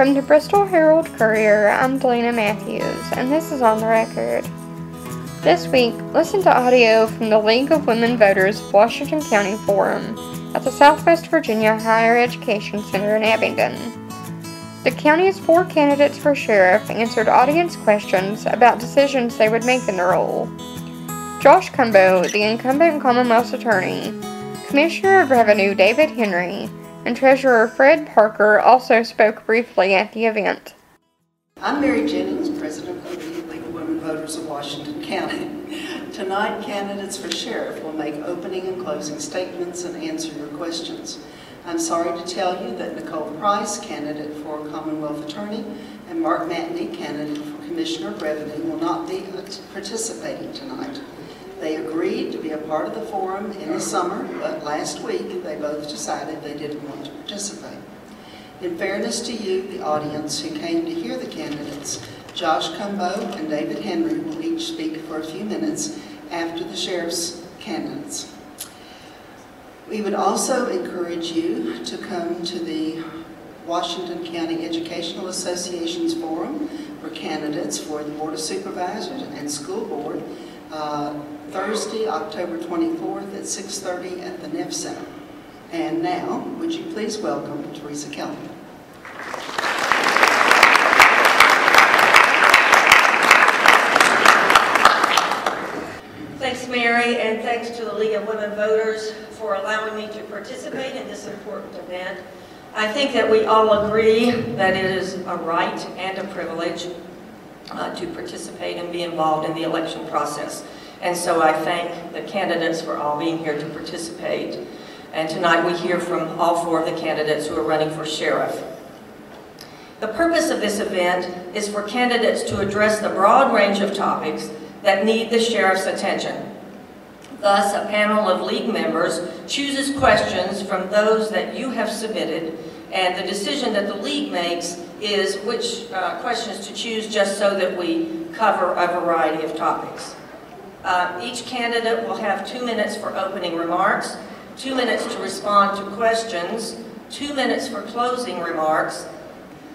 From the Bristol Herald Courier, I'm Delina Matthews, and this is On the Record. This week, listen to audio from the League of Women Voters Washington County Forum at the Southwest Virginia Higher Education Center in Abingdon. The county's four candidates for sheriff answered audience questions about decisions they would make in the role. Josh Cumbo, the incumbent Commonwealth's attorney, Commissioner of Revenue David Henry, and Treasurer Fred Parker also spoke briefly at the event. I'm Mary Jennings, President of the League of Women Voters of Washington County. Tonight, candidates for sheriff will make opening and closing statements and answer your questions. I'm sorry to tell you that Nicole Price, candidate for Commonwealth Attorney, and Mark Matney, candidate for Commissioner of Revenue, will not be participating tonight. They agreed to be a part of the forum in the summer, but last week they both decided they didn't want to participate. In fairness to you, the audience who came to hear the candidates, Josh Cumbo and David Henry will each speak for a few minutes after the sheriff's candidates. We would also encourage you to come to the Washington County Educational Association's forum for candidates for the Board of Supervisors and School Board uh, Thursday, October 24th at 6.30 at the NEF Center. And now, would you please welcome Teresa Kelly. Thanks, Mary, and thanks to the League of Women Voters for allowing me to participate in this important event. I think that we all agree that it is a right and a privilege uh, to participate and be involved in the election process. And so I thank the candidates for all being here to participate. And tonight we hear from all four of the candidates who are running for sheriff. The purpose of this event is for candidates to address the broad range of topics that need the sheriff's attention. Thus, a panel of league members chooses questions from those that you have submitted, and the decision that the league makes is which uh, questions to choose just so that we cover a variety of topics. Uh, each candidate will have two minutes for opening remarks, two minutes to respond to questions, two minutes for closing remarks.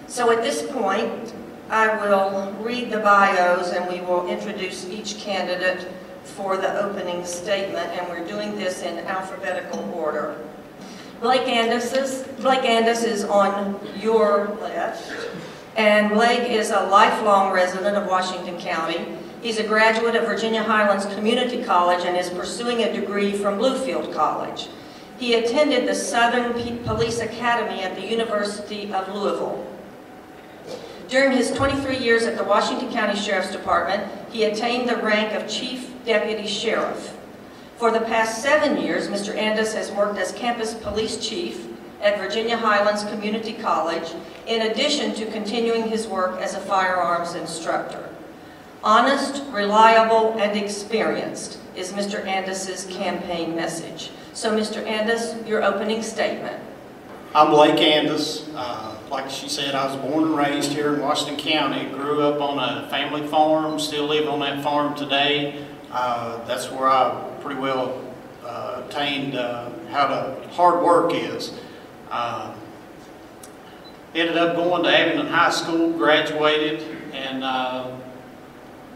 So at this point, I will read the bios and we will introduce each candidate for the opening statement, and we're doing this in alphabetical order. Blake Andis is, Blake Andis is on your left, and Blake is a lifelong resident of Washington County. He's a graduate of Virginia Highlands Community College and is pursuing a degree from Bluefield College. He attended the Southern Police Academy at the University of Louisville. During his 23 years at the Washington County Sheriff's Department, he attained the rank of Chief Deputy Sheriff. For the past seven years, Mr. Andis has worked as Campus Police Chief at Virginia Highlands Community College, in addition to continuing his work as a firearms instructor. Honest, reliable, and experienced is Mr. Andis's campaign message. So, Mr. Andis, your opening statement. I'm Blake Andis. Uh, like she said, I was born and raised here in Washington County. Grew up on a family farm, still live on that farm today. Uh, that's where I pretty well uh, attained uh, how to, hard work is. Uh, ended up going to Abingdon High School, graduated, and uh,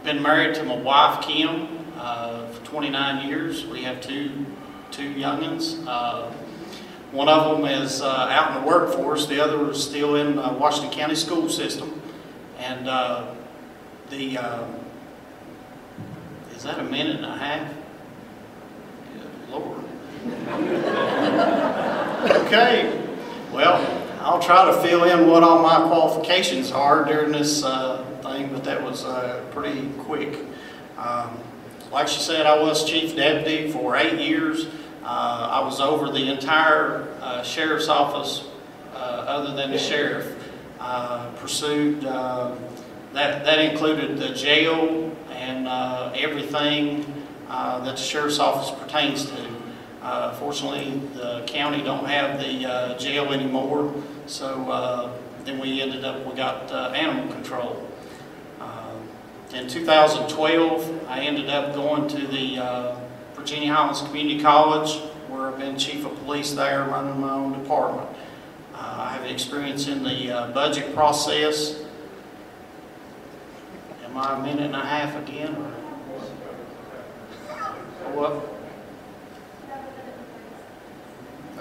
been married to my wife, Kim, uh, for 29 years. We have two, two youngins. Uh, one of them is uh, out in the workforce. The other is still in the Washington County school system. And uh, the, uh, is that a minute and a half? Good Lord. okay, well, I'll try to fill in what all my qualifications are during this uh, thing, but that was uh, pretty quick. Um, like she said, I was chief deputy for eight years. Uh, I was over the entire uh, sheriff's office uh, other than the sheriff. Uh, pursued, uh, that, that included the jail and everything that the sheriff's office pertains to. fortunately, the county don't have the jail anymore, so then we ended up, we got animal control. In 2012, I ended up going to the uh, Virginia Highlands Community College, where I've been chief of police there, running my own department. Uh, I have experience in the uh, budget process. Am I a minute and a half again? Or what?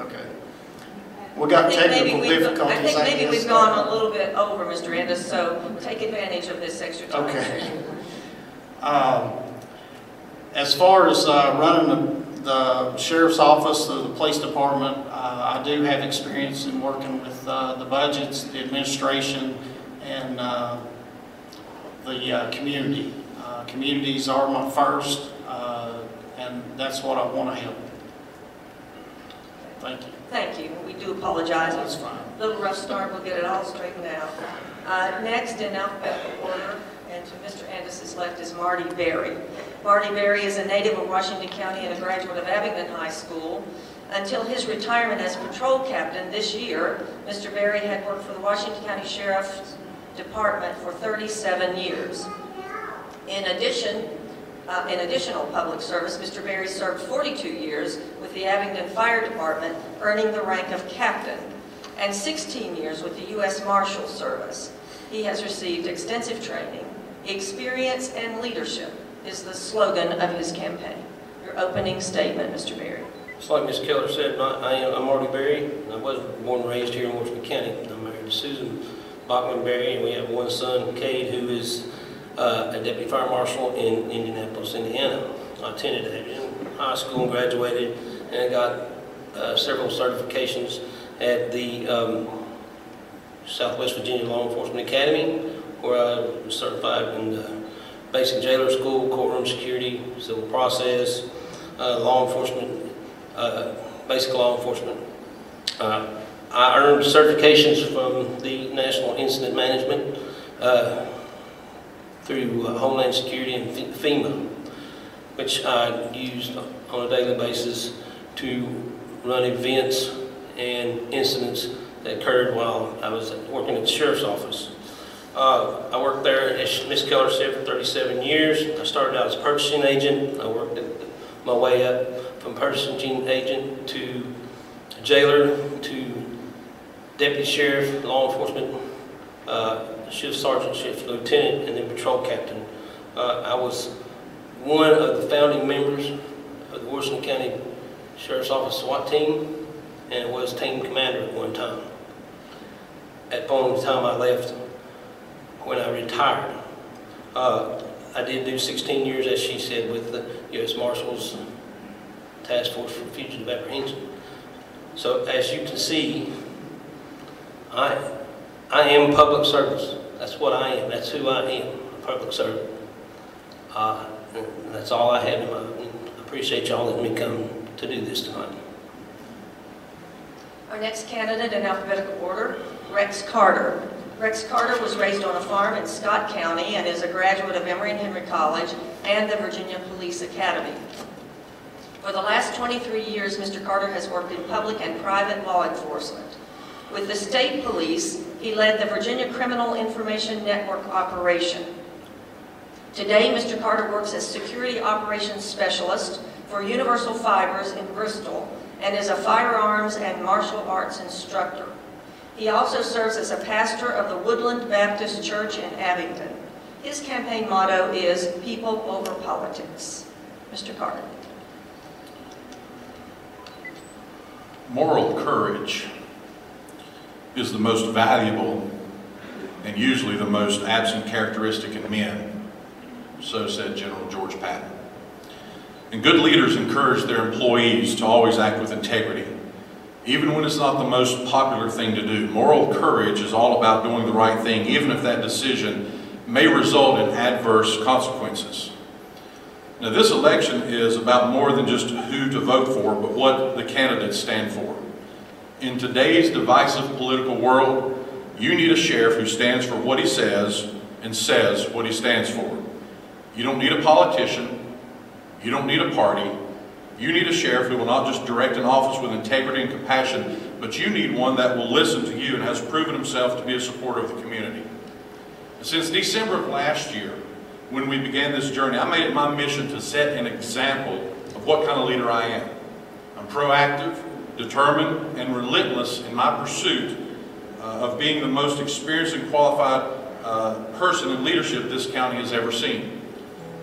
Okay. We got I think maybe technical we've- difficulties, I think maybe we've gone a little bit over, Mr. Andis, so take advantage of this extra time. Okay. Um, As far as uh, running the- the sheriff's office, or the police department, uh, I do have experience in working with uh, the budgets, the administration, and uh, the uh, community. Uh, Communities are my first, uh, and that's what I want to help. Thank you. Thank you. We do apologize. That's fine. Little rough start, we'll get it all straightened out. Uh, Next, in alphabetical order, and to Mr. Andis's left is Marty Berry. Marty Berry is a native of Washington County and a graduate of Abingdon High School. Until his retirement as patrol captain this year, Mr. Berry had worked for the Washington County Sheriff's Department for 37 years. In addition, uh, in additional public service, Mr. Berry served 42 years the Abingdon Fire Department, earning the rank of captain, and 16 years with the U.S. Marshal Service. He has received extensive training. Experience and leadership is the slogan of his campaign. Your opening statement, Mr. Berry. Just like Ms. Keller said, I am, I'm Marty Berry, and I was born and raised here in Washington County. I'm married to Susan Bachman Berry, and we have one son, Cade, who is uh, a deputy fire marshal in Indianapolis, Indiana. I attended High School and graduated, and I got uh, several certifications at the um, Southwest Virginia Law Enforcement Academy, where I was certified in basic jailer school, courtroom security, civil process, uh, law enforcement, uh, basic law enforcement. Uh, I earned certifications from the National Incident Management uh, through uh, Homeland Security and FEMA, which I used on a daily basis to run events and incidents that occurred while I was working at the sheriff's office. Uh, I worked there, as Ms. Keller said, for 37 years. I started out as a purchasing agent. I worked my way up from purchasing agent to jailer to deputy sheriff, law enforcement, uh, shift sergeant, shift lieutenant, and then patrol captain. Uh, I was one of the founding members of the Washington County Sheriff's Office SWAT team, and was team commander at one time. At the point in time I left, when I retired. Uh, I did do 16 years, as she said, with the U.S. Marshals Task Force for Fugitive Apprehension. So as you can see, I, I am public service. That's what I am. That's who I am, a public servant. Uh, that's all I have I appreciate y'all letting me come to do this tonight. Our next candidate in alphabetical order, Rex Carter. Rex Carter was raised on a farm in Scott County and is a graduate of Emory and Henry College and the Virginia Police Academy. For the last 23 years, Mr. Carter has worked in public and private law enforcement. With the state police, he led the Virginia Criminal Information Network operation. Today, Mr. Carter works as Security Operations Specialist for Universal Fibers in Bristol and is a firearms and martial arts instructor. He also serves as a pastor of the Woodland Baptist Church in Abingdon. His campaign motto is People Over Politics. Mr. Carter. Moral courage is the most valuable and usually the most absent characteristic in men, so said General George Patton. And good leaders encourage their employees to always act with integrity, even when it's not the most popular thing to do. Moral courage is all about doing the right thing, even if that decision may result in adverse consequences. Now, this election is about more than just who to vote for, but what the candidates stand for. In today's divisive political world, you need a sheriff who stands for what he says and says what he stands for. You don't need a politician. You don't need a party. You need a sheriff who will not just direct an office with integrity and compassion, but you need one that will listen to you and has proven himself to be a supporter of the community. Since December of last year, when we began this journey, I made it my mission to set an example of what kind of leader I am. I'm proactive, determined, and relentless in my pursuit uh, of being the most experienced and qualified uh, person in leadership this county has ever seen.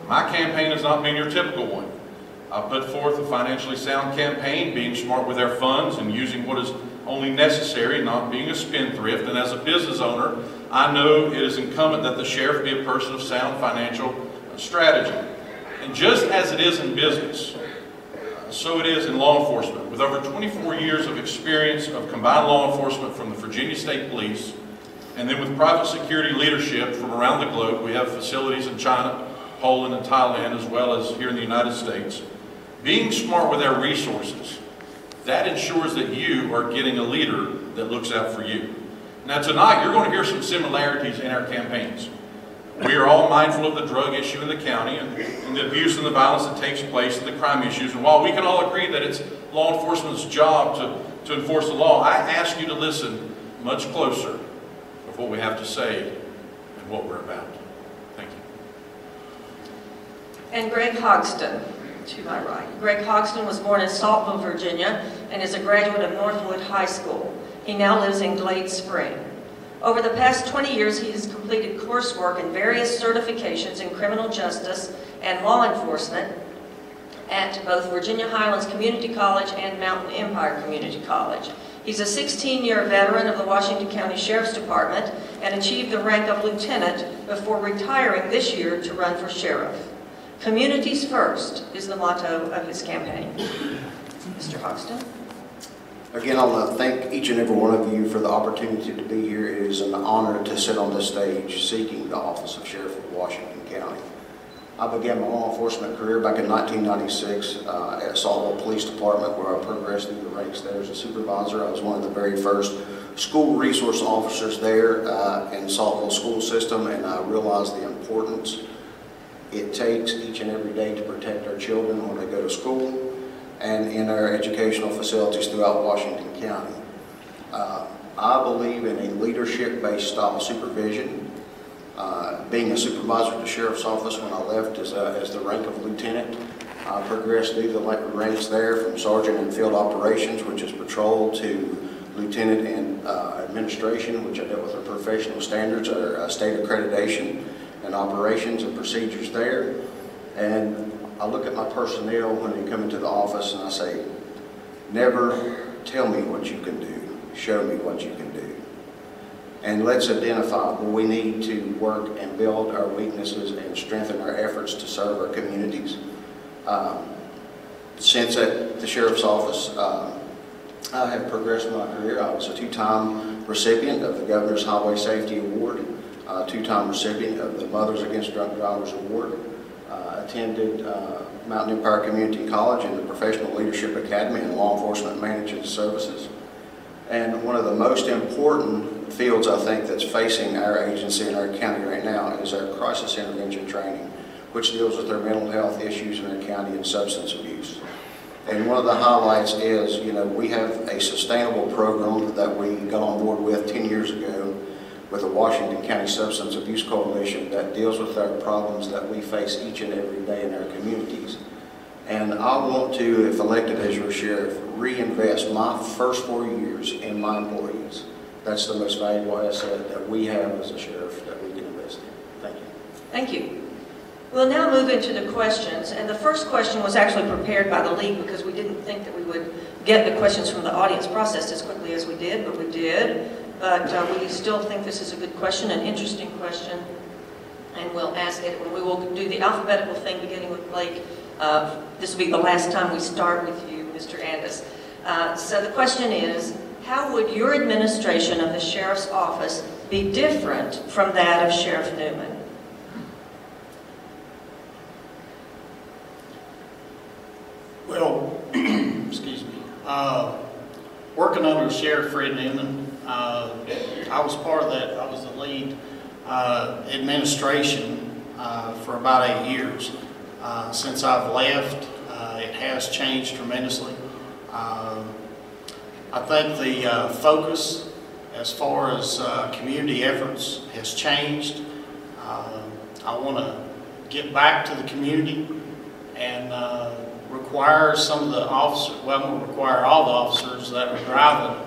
My campaign has not been your typical one. I put forth a financially sound campaign, being smart with our funds and using what is only necessary, not being a spendthrift. And as a business owner, I know it is incumbent that the sheriff be a person of sound financial strategy. And just as it is in business, so it is in law enforcement. With over 24 years of experience of combined law enforcement from the Virginia State Police, and then with private security leadership from around the globe, we have facilities in China, Poland, and Thailand, as well as here in the United States. Being smart with our resources, that ensures that you are getting a leader that looks out for you. Now tonight, you're going to hear some similarities in our campaigns. We are all mindful of the drug issue in the county and, and the abuse and the violence that takes place and the crime issues. And while we can all agree that it's law enforcement's job to, to enforce the law, I ask you to listen much closer of what we have to say and what we're about. Thank you. And Greg Hogston, to my right. Greg Hogston was born in Saltville, Virginia, and is a graduate of Northwood High School. He now lives in Glade Spring. Over the past 20 years, he has completed coursework in various certifications in criminal justice and law enforcement at both Virginia Highlands Community College and Mountain Empire Community College. He's a 16-year veteran of the Washington County Sheriff's Department and achieved the rank of lieutenant before retiring this year to run for sheriff. Communities first is the motto of his campaign. Mr. Hogston? Again, I want to thank each and every one of you for the opportunity to be here. It is an honor to sit on this stage seeking the office of Sheriff of Washington County. I began my law enforcement career back in 1996 uh, at Saltville Police Department where I progressed through the ranks there as a supervisor. I was one of the very first school resource officers there uh, in Saltville school system and I realized the importance it takes each and every day to protect our children when they go to school and in our educational facilities throughout Washington County. Uh, I believe in a leadership-based style of supervision. Uh, being a supervisor at the sheriff's office when I left as, a, as the rank of lieutenant, I progressed through the ranks there from sergeant in field operations, which is patrol, to lieutenant in uh, administration, which I dealt with our professional standards, our uh, state accreditation, and operations and procedures there. And I look at my personnel when they come into the office and I say, never tell me what you can do, show me what you can do. And let's identify where we need to work and build our weaknesses and strengthen our efforts to serve our communities. Um, since at the Sheriff's Office, um, I have progressed my career. I was a two-time recipient of the Governor's Highway Safety Award, uh, two-time recipient of the Mothers Against Drunk Drivers Award, uh, attended uh, Mountain Empire Community College and the Professional Leadership Academy in Law Enforcement Management Services. And one of the most important fields I think that's facing our agency and our county right now is our crisis intervention training, which deals with our mental health issues in our county and substance abuse. And one of the highlights is, you know, we have a sustainable program that we got on board with 10 years ago with the Washington County Substance Abuse Coalition that deals with our problems that we face each and every day in our communities. And I want to, if elected as your sheriff, reinvest my first four years in my employees. That's the most valuable asset that we have as a sheriff that we can invest in. Thank you. Thank you. We'll now move into the questions, and the first question was actually prepared by the league because we didn't think that we would get the questions from the audience processed as quickly as we did, but we did. But uh, we still think this is a good question, an interesting question, and we'll ask it. We will do the alphabetical thing beginning with Blake. Uh, this will be the last time we start with you, Mr. Andis. Uh, so the question is, how would your administration of the Sheriff's Office be different from that of Sheriff Newman? Well, excuse me. Uh, working under Sheriff Fred Newman, uh, I was part of that. I was the lead uh, administration uh, for about eight years. Uh, since I've left, uh, it has changed tremendously. Um, I think the focus as far as community efforts has changed. I want to get back to the community and require some of the officers, well, I'm going to require all the officers that are driving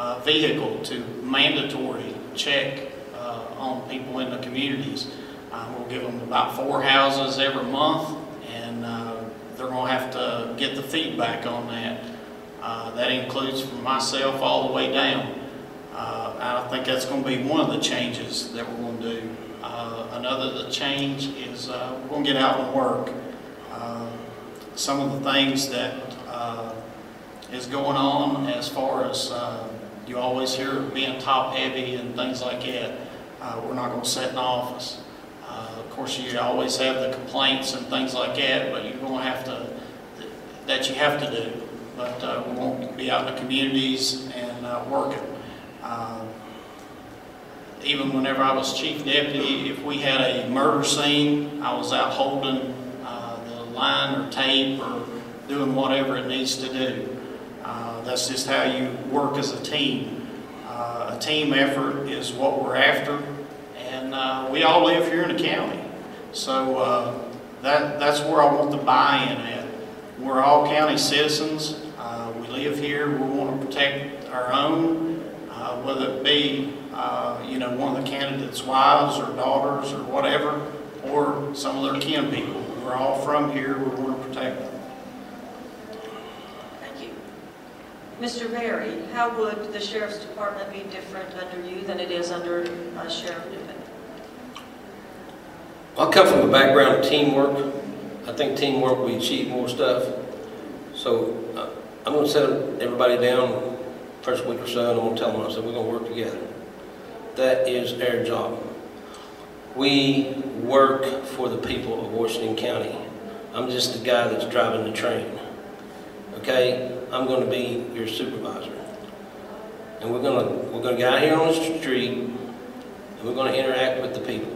uh, vehicle to mandatory check uh, on people in the communities. Uh, We'll give them about four houses every month, and uh, they're going to have to get the feedback on that. Uh, That includes from myself all the way down. I think that's going to be one of the changes that we're going to do. Another the change is we're going to get out and work. Uh, Some of the things that is going on as far as, uh, you always hear being top-heavy and things like that. Uh, We're not going to sit in office. Uh, Of course, you always have the complaints and things like that, but you're going to have to, that you have to do. But uh, we won't be out in the communities and uh, working. Uh, Even whenever I was chief deputy, if we had a murder scene, I was out holding uh, the line or tape or doing whatever it needs to do. Uh, That's just how you work as a team. Uh, A team effort is what we're after, and uh, we all live here in the county. So uh, that, that's where I want the buy-in at. We're all county citizens, Uh, we live here, we want to protect our own, whether it be, you know, one of the candidates' wives or daughters or whatever, or some of their kin people. We're all from here, we want to protect them. Thank you. Mr. Berry, how would the sheriff's department be different under you than it is under uh, Sheriff Newman? I come from a background of teamwork. I think teamwork, we achieve more stuff. So uh, I'm going to set everybody down first week or so, and I'm going to tell them, I said, we're going to work together. That is our job. We work for the people of Washington County. I'm just the guy that's driving the train. Okay? I'm going to be your supervisor. And we're going to, we're going to get out here on the street, and we're going to interact with the people.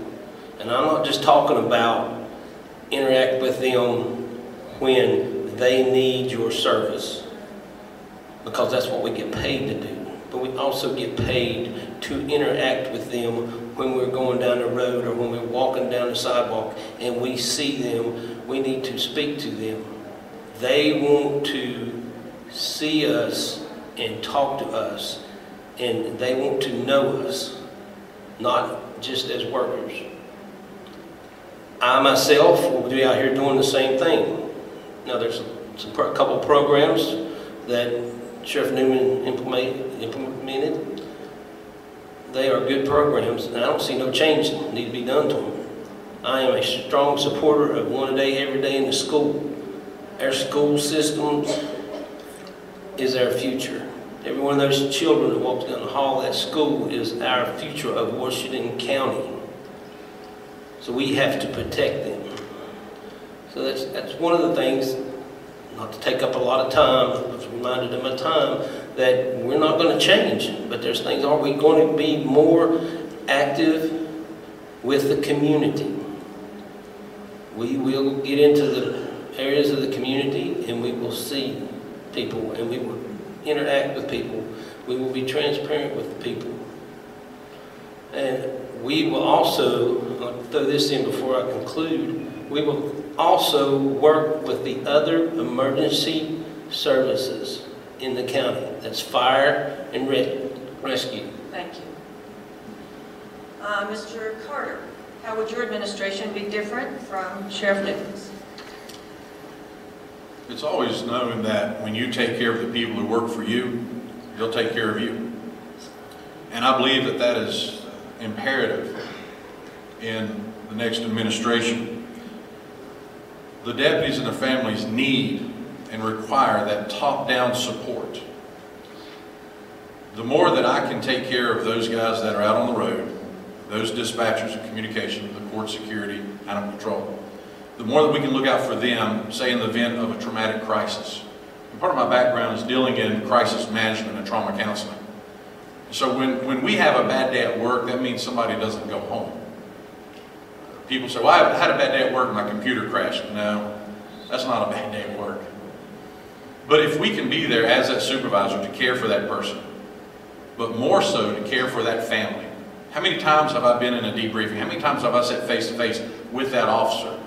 And I'm not just talking about interact with them when they need your service, because that's what we get paid to do. But we also get paid to interact with them when we're going down the road or when we're walking down the sidewalk and we see them, we need to speak to them. They want to see us and talk to us, and they want to know us, not just as workers. I myself will be out here doing the same thing. Now, there's a couple programs that Sheriff Newman implement, implemented. They are good programs, and I don't see no change that need to be done to them. I am a strong supporter of one a day, every day in the school. Our school systems is our future. Every one of those children that walks down the hall at school is our future of Washington County. So we have to protect them. So that's, that's one of the things, not to take up a lot of time, I was reminded of my time, that we're not going to change. But there's things, are we going to be more active with the community? We will get into the areas of the community and we will see people and we will interact with people. We will be transparent with the people. And we will also, I'll throw this in before I conclude, we will also work with the other emergency services in the county. That's fire and re- rescue. Thank you. Uh, Mr. Carter, how would your administration be different from Sheriff Newman's? It's always known that when you take care of the people who work for you, they'll take care of you. And I believe that that is imperative in the next administration. The deputies and their families need and require that top-down support. The more that I can take care of those guys that are out on the road, those dispatchers of communication, the court security, animal control, the more that we can look out for them, say in the event of a traumatic crisis. And part of my background is dealing in crisis management and trauma counseling. So when, when we have a bad day at work, that means somebody doesn't go home. People say, well, I had a bad day at work, my computer crashed. No, that's not a bad day at work. But if we can be there as that supervisor to care for that person, but more so to care for that family. How many times have I been in a debriefing? How many times have I sat face to face with that officer?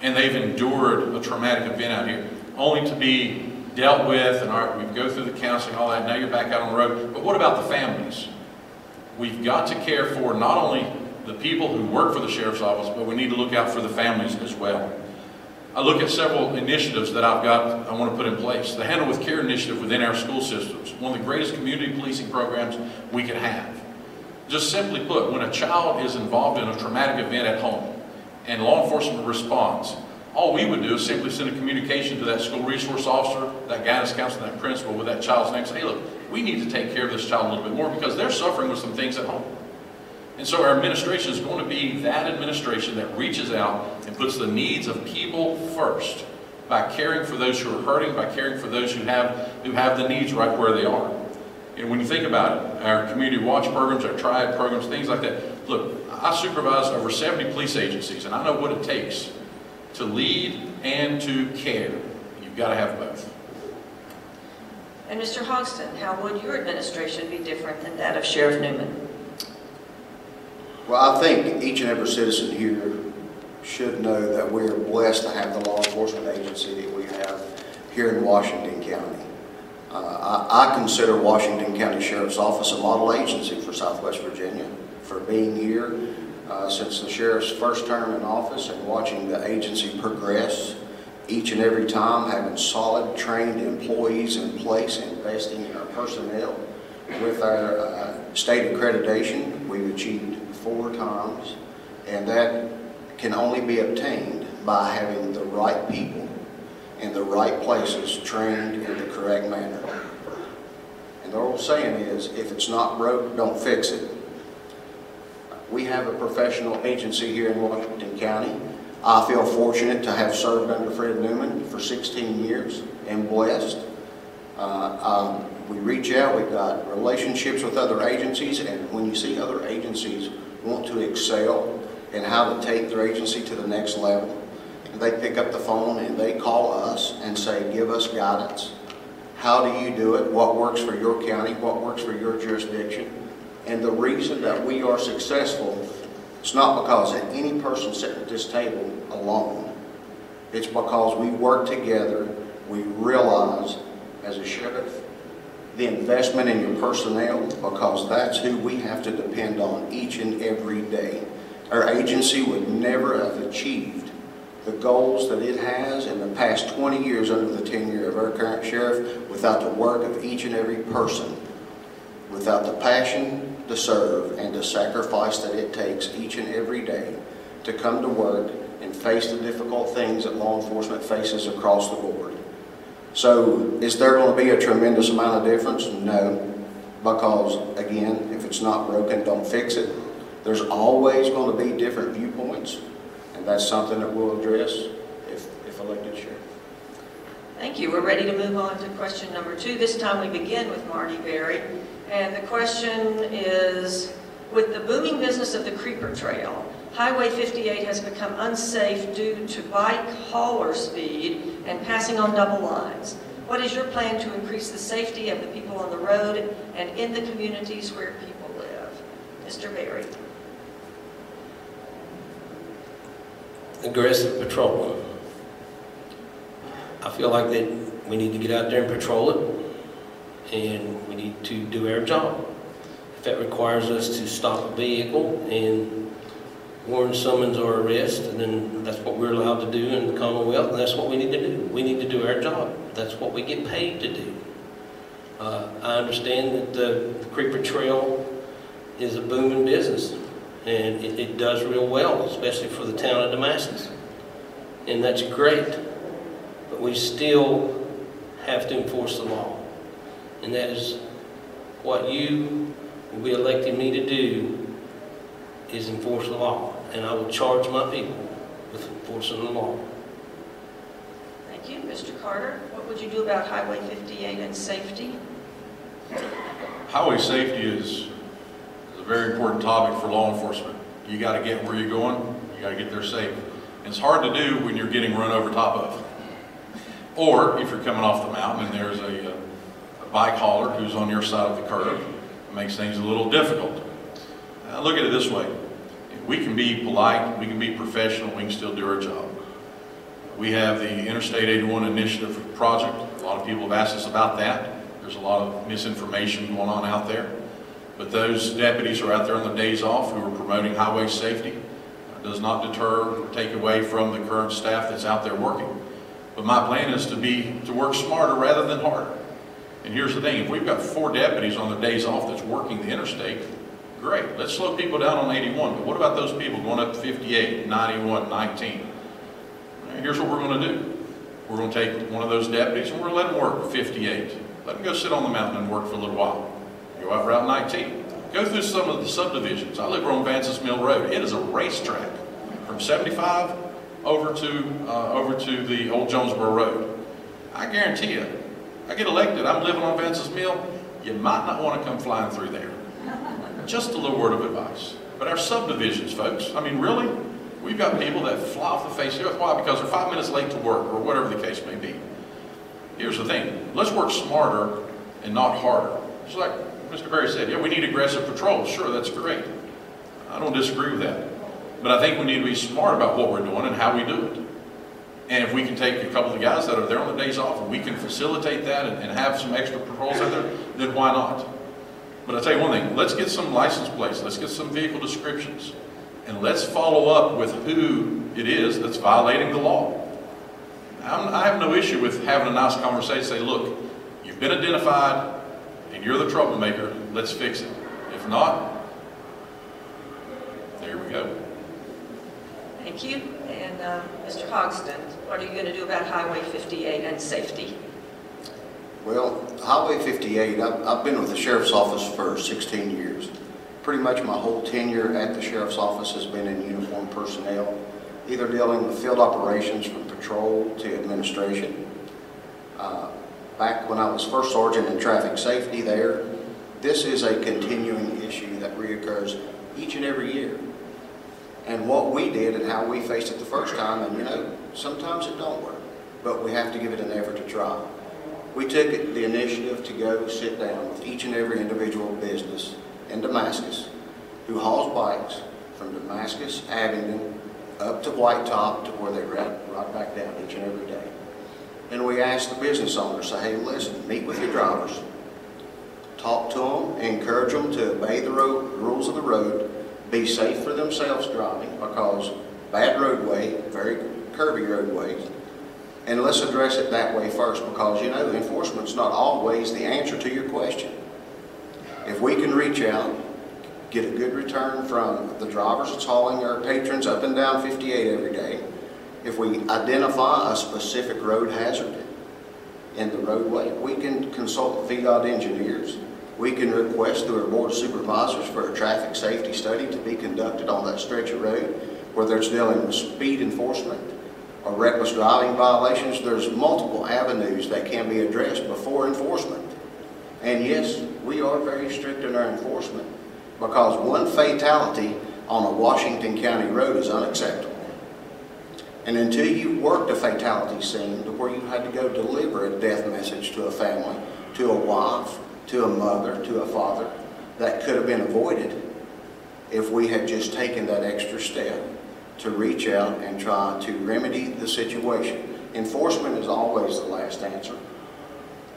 And they've endured a traumatic event out here, only to be dealt with, and we go through the counseling, all that, now you're back out on the road. But what about the families? We've got to care for not only the people who work for the sheriff's office, but we need to look out for the families as well. I look at several initiatives that I've got, I want to put in place. The Handle with Care initiative within our school systems, one of the greatest community policing programs we could have. Just simply put, when a child is involved in a traumatic event at home and law enforcement responds, all we would do is simply send a communication to that school resource officer, that guidance counselor, that principal with that child's name, say, hey, look, we need to take care of this child a little bit more because they're suffering with some things at home. And so our administration is going to be that administration that reaches out and puts the needs of people first by caring for those who are hurting, by caring for those who have, who have the needs right where they are. And when you think about it, our community watch programs, our triad programs, things like that, look, I supervise over 70 police agencies, and I know what it takes to lead and to care. You've got to have both. And Mr. Hogston, how would your administration be different than that of Sheriff Newman? Well, I think each and every citizen here should know that we are blessed to have the law enforcement agency that we have here in Washington County. Uh, I, I consider Washington County Sheriff's Office a model agency for Southwest Virginia for being here uh, since the sheriff's first term in office and watching the agency progress each and every time, having solid, trained employees in place, investing in our personnel. With our uh, state accreditation, we've achieved four times, and that can only be obtained by having the right people in the right places trained in the correct manner. And the old saying is, if it's not broke, don't fix it. We have a professional agency here in Washington County. I feel fortunate to have served under Fred Newman for 16 years and blessed. Uh, um, we reach out, we've got relationships with other agencies, and when you see other agencies want to excel and how to take their agency to the next level, they pick up the phone and they call us and say, give us guidance. How do you do it? What works for your county? What works for your jurisdiction? And the reason that we are successful, it's not because of any person sitting at this table alone. It's because we work together, we realize as a sheriff, the investment in your personnel, because that's who we have to depend on each and every day. Our agency would never have achieved the goals that it has in the past 20 years under the tenure of our current sheriff without the work of each and every person, without the passion to serve and the sacrifice that it takes each and every day to come to work and face the difficult things that law enforcement faces across the board. So is there going to be a tremendous amount of difference? No, because again, if it's not broken, don't fix it. There's always going to be different viewpoints, that's something that we'll address if, if elected sheriff. Thank you. We're ready to move on to question number two. This time we begin with Marty Berry. And the question is, with the booming business of the creeper trail, Highway 58 has become unsafe due to bike hauler speed and passing on double lines. What is your plan to increase the safety of the people on the road and in the communities where people live? Mr. Berry. Aggressive patrolling. I feel like that we need to get out there and patrol it, and we need to do our job. If that requires us to stop a vehicle and warn summons or arrest, and then that's what we're allowed to do in the Commonwealth, and that's what we need to do. We need to do our job. That's what we get paid to do. Uh, I understand that the Creeper Trail is a booming business, and it, it does real well, especially for the town of Damascus. And that's great, but we still have to enforce the law. And that is what you will be electing me to do, is enforce the law. And I will charge my people with enforcing the law. Thank you. Mr. Carter, what would you do about Highway 58 and safety? Highway safety is, is a very important topic for law enforcement. You got to get where you're going, you got to get there safe. And it's hard to do when you're getting run over top of. Or if you're coming off the mountain and there's a, a bike hauler who's on your side of the curve, it makes things a little difficult. Uh, look at it this way. We can be polite, we can be professional, we can still do our job. We have the Interstate 81 Initiative project A lot of people have asked us about that. There's a lot of misinformation going on out there. But those deputies are out there on the days off who are promoting highway safety. It Does not deter or take away from the current staff that's out there working. But my plan is to be, to work smarter rather than harder. And here's the thing, if we've got four deputies on their days off that's working the interstate, great, let's slow people down on 81. But what about those people going up to 58, 91, 19? Here's what we're gonna do. We're gonna take one of those deputies and we're gonna let them work 58. Let them go sit on the mountain and work for a little while. Out Route 19. Go through some of the subdivisions. I live on Vances Mill Road. It is a racetrack from 75 over to, uh, over to the old Jonesboro Road. I guarantee you, I get elected, I'm living on Vances Mill, you might not want to come flying through there. Just a little word of advice. But our subdivisions, folks, I mean, really, we've got people that fly off the face of the earth. Why? Because they're five minutes late to work, or whatever the case may be. Here's the thing, let's work smarter and not harder. Just like Mr. Berry said, yeah, we need aggressive patrol. Sure, that's great. I don't disagree with that. But I think we need to be smart about what we're doing and how we do it. And if we can take a couple of the guys that are there on the days off and we can facilitate that and, and have some extra patrols out there, then why not? But I'll tell you one thing, let's get some license plates, let's get some vehicle descriptions, and let's follow up with who it is that's violating the law. I'm, I have no issue with having a nice conversation, say, look, you've been identified you're the troublemaker, let's fix it. If not, there we go. Thank you. And uh, Mr. Hogston, what are you going to do about Highway 58 and safety? Well, Highway 58, I've, I've been with the sheriff's office for 16 years. Pretty much my whole tenure at the sheriff's office has been in uniformed personnel, either dealing with field operations from patrol to administration. Uh, Back when I was first sergeant in traffic safety there, this is a continuing issue that reoccurs each and every year. And what we did and how we faced it the first time, and you know, sometimes it don't work, but we have to give it an effort to try. We took the initiative to go sit down with each and every individual business in Damascus who hauls bikes from Damascus, Abingdon, up to White Top to where they ride, right back down each and every day. And we asked the business owners, say, hey, listen, meet with your drivers, talk to them, encourage them to obey the road, rules of the road, be safe for themselves driving because bad roadway, very curvy roadways. And let's address it that way first because, you know, enforcement's not always the answer to your question. If we can reach out, get a good return from the drivers that's hauling our patrons up and down 58 every day, if we identify a specific road hazard in the roadway, we can consult VDOT engineers. We can request through our board of supervisors for a traffic safety study to be conducted on that stretch of road, whether it's dealing with speed enforcement or reckless driving violations. There's multiple avenues that can be addressed before enforcement. And yes, we are very strict in our enforcement because one fatality on a Washington County road is unacceptable. And until you worked a fatality scene to where you had to go deliver a death message to a family, to a wife, to a mother, to a father, that could have been avoided if we had just taken that extra step to reach out and try to remedy the situation. Enforcement is always the last answer.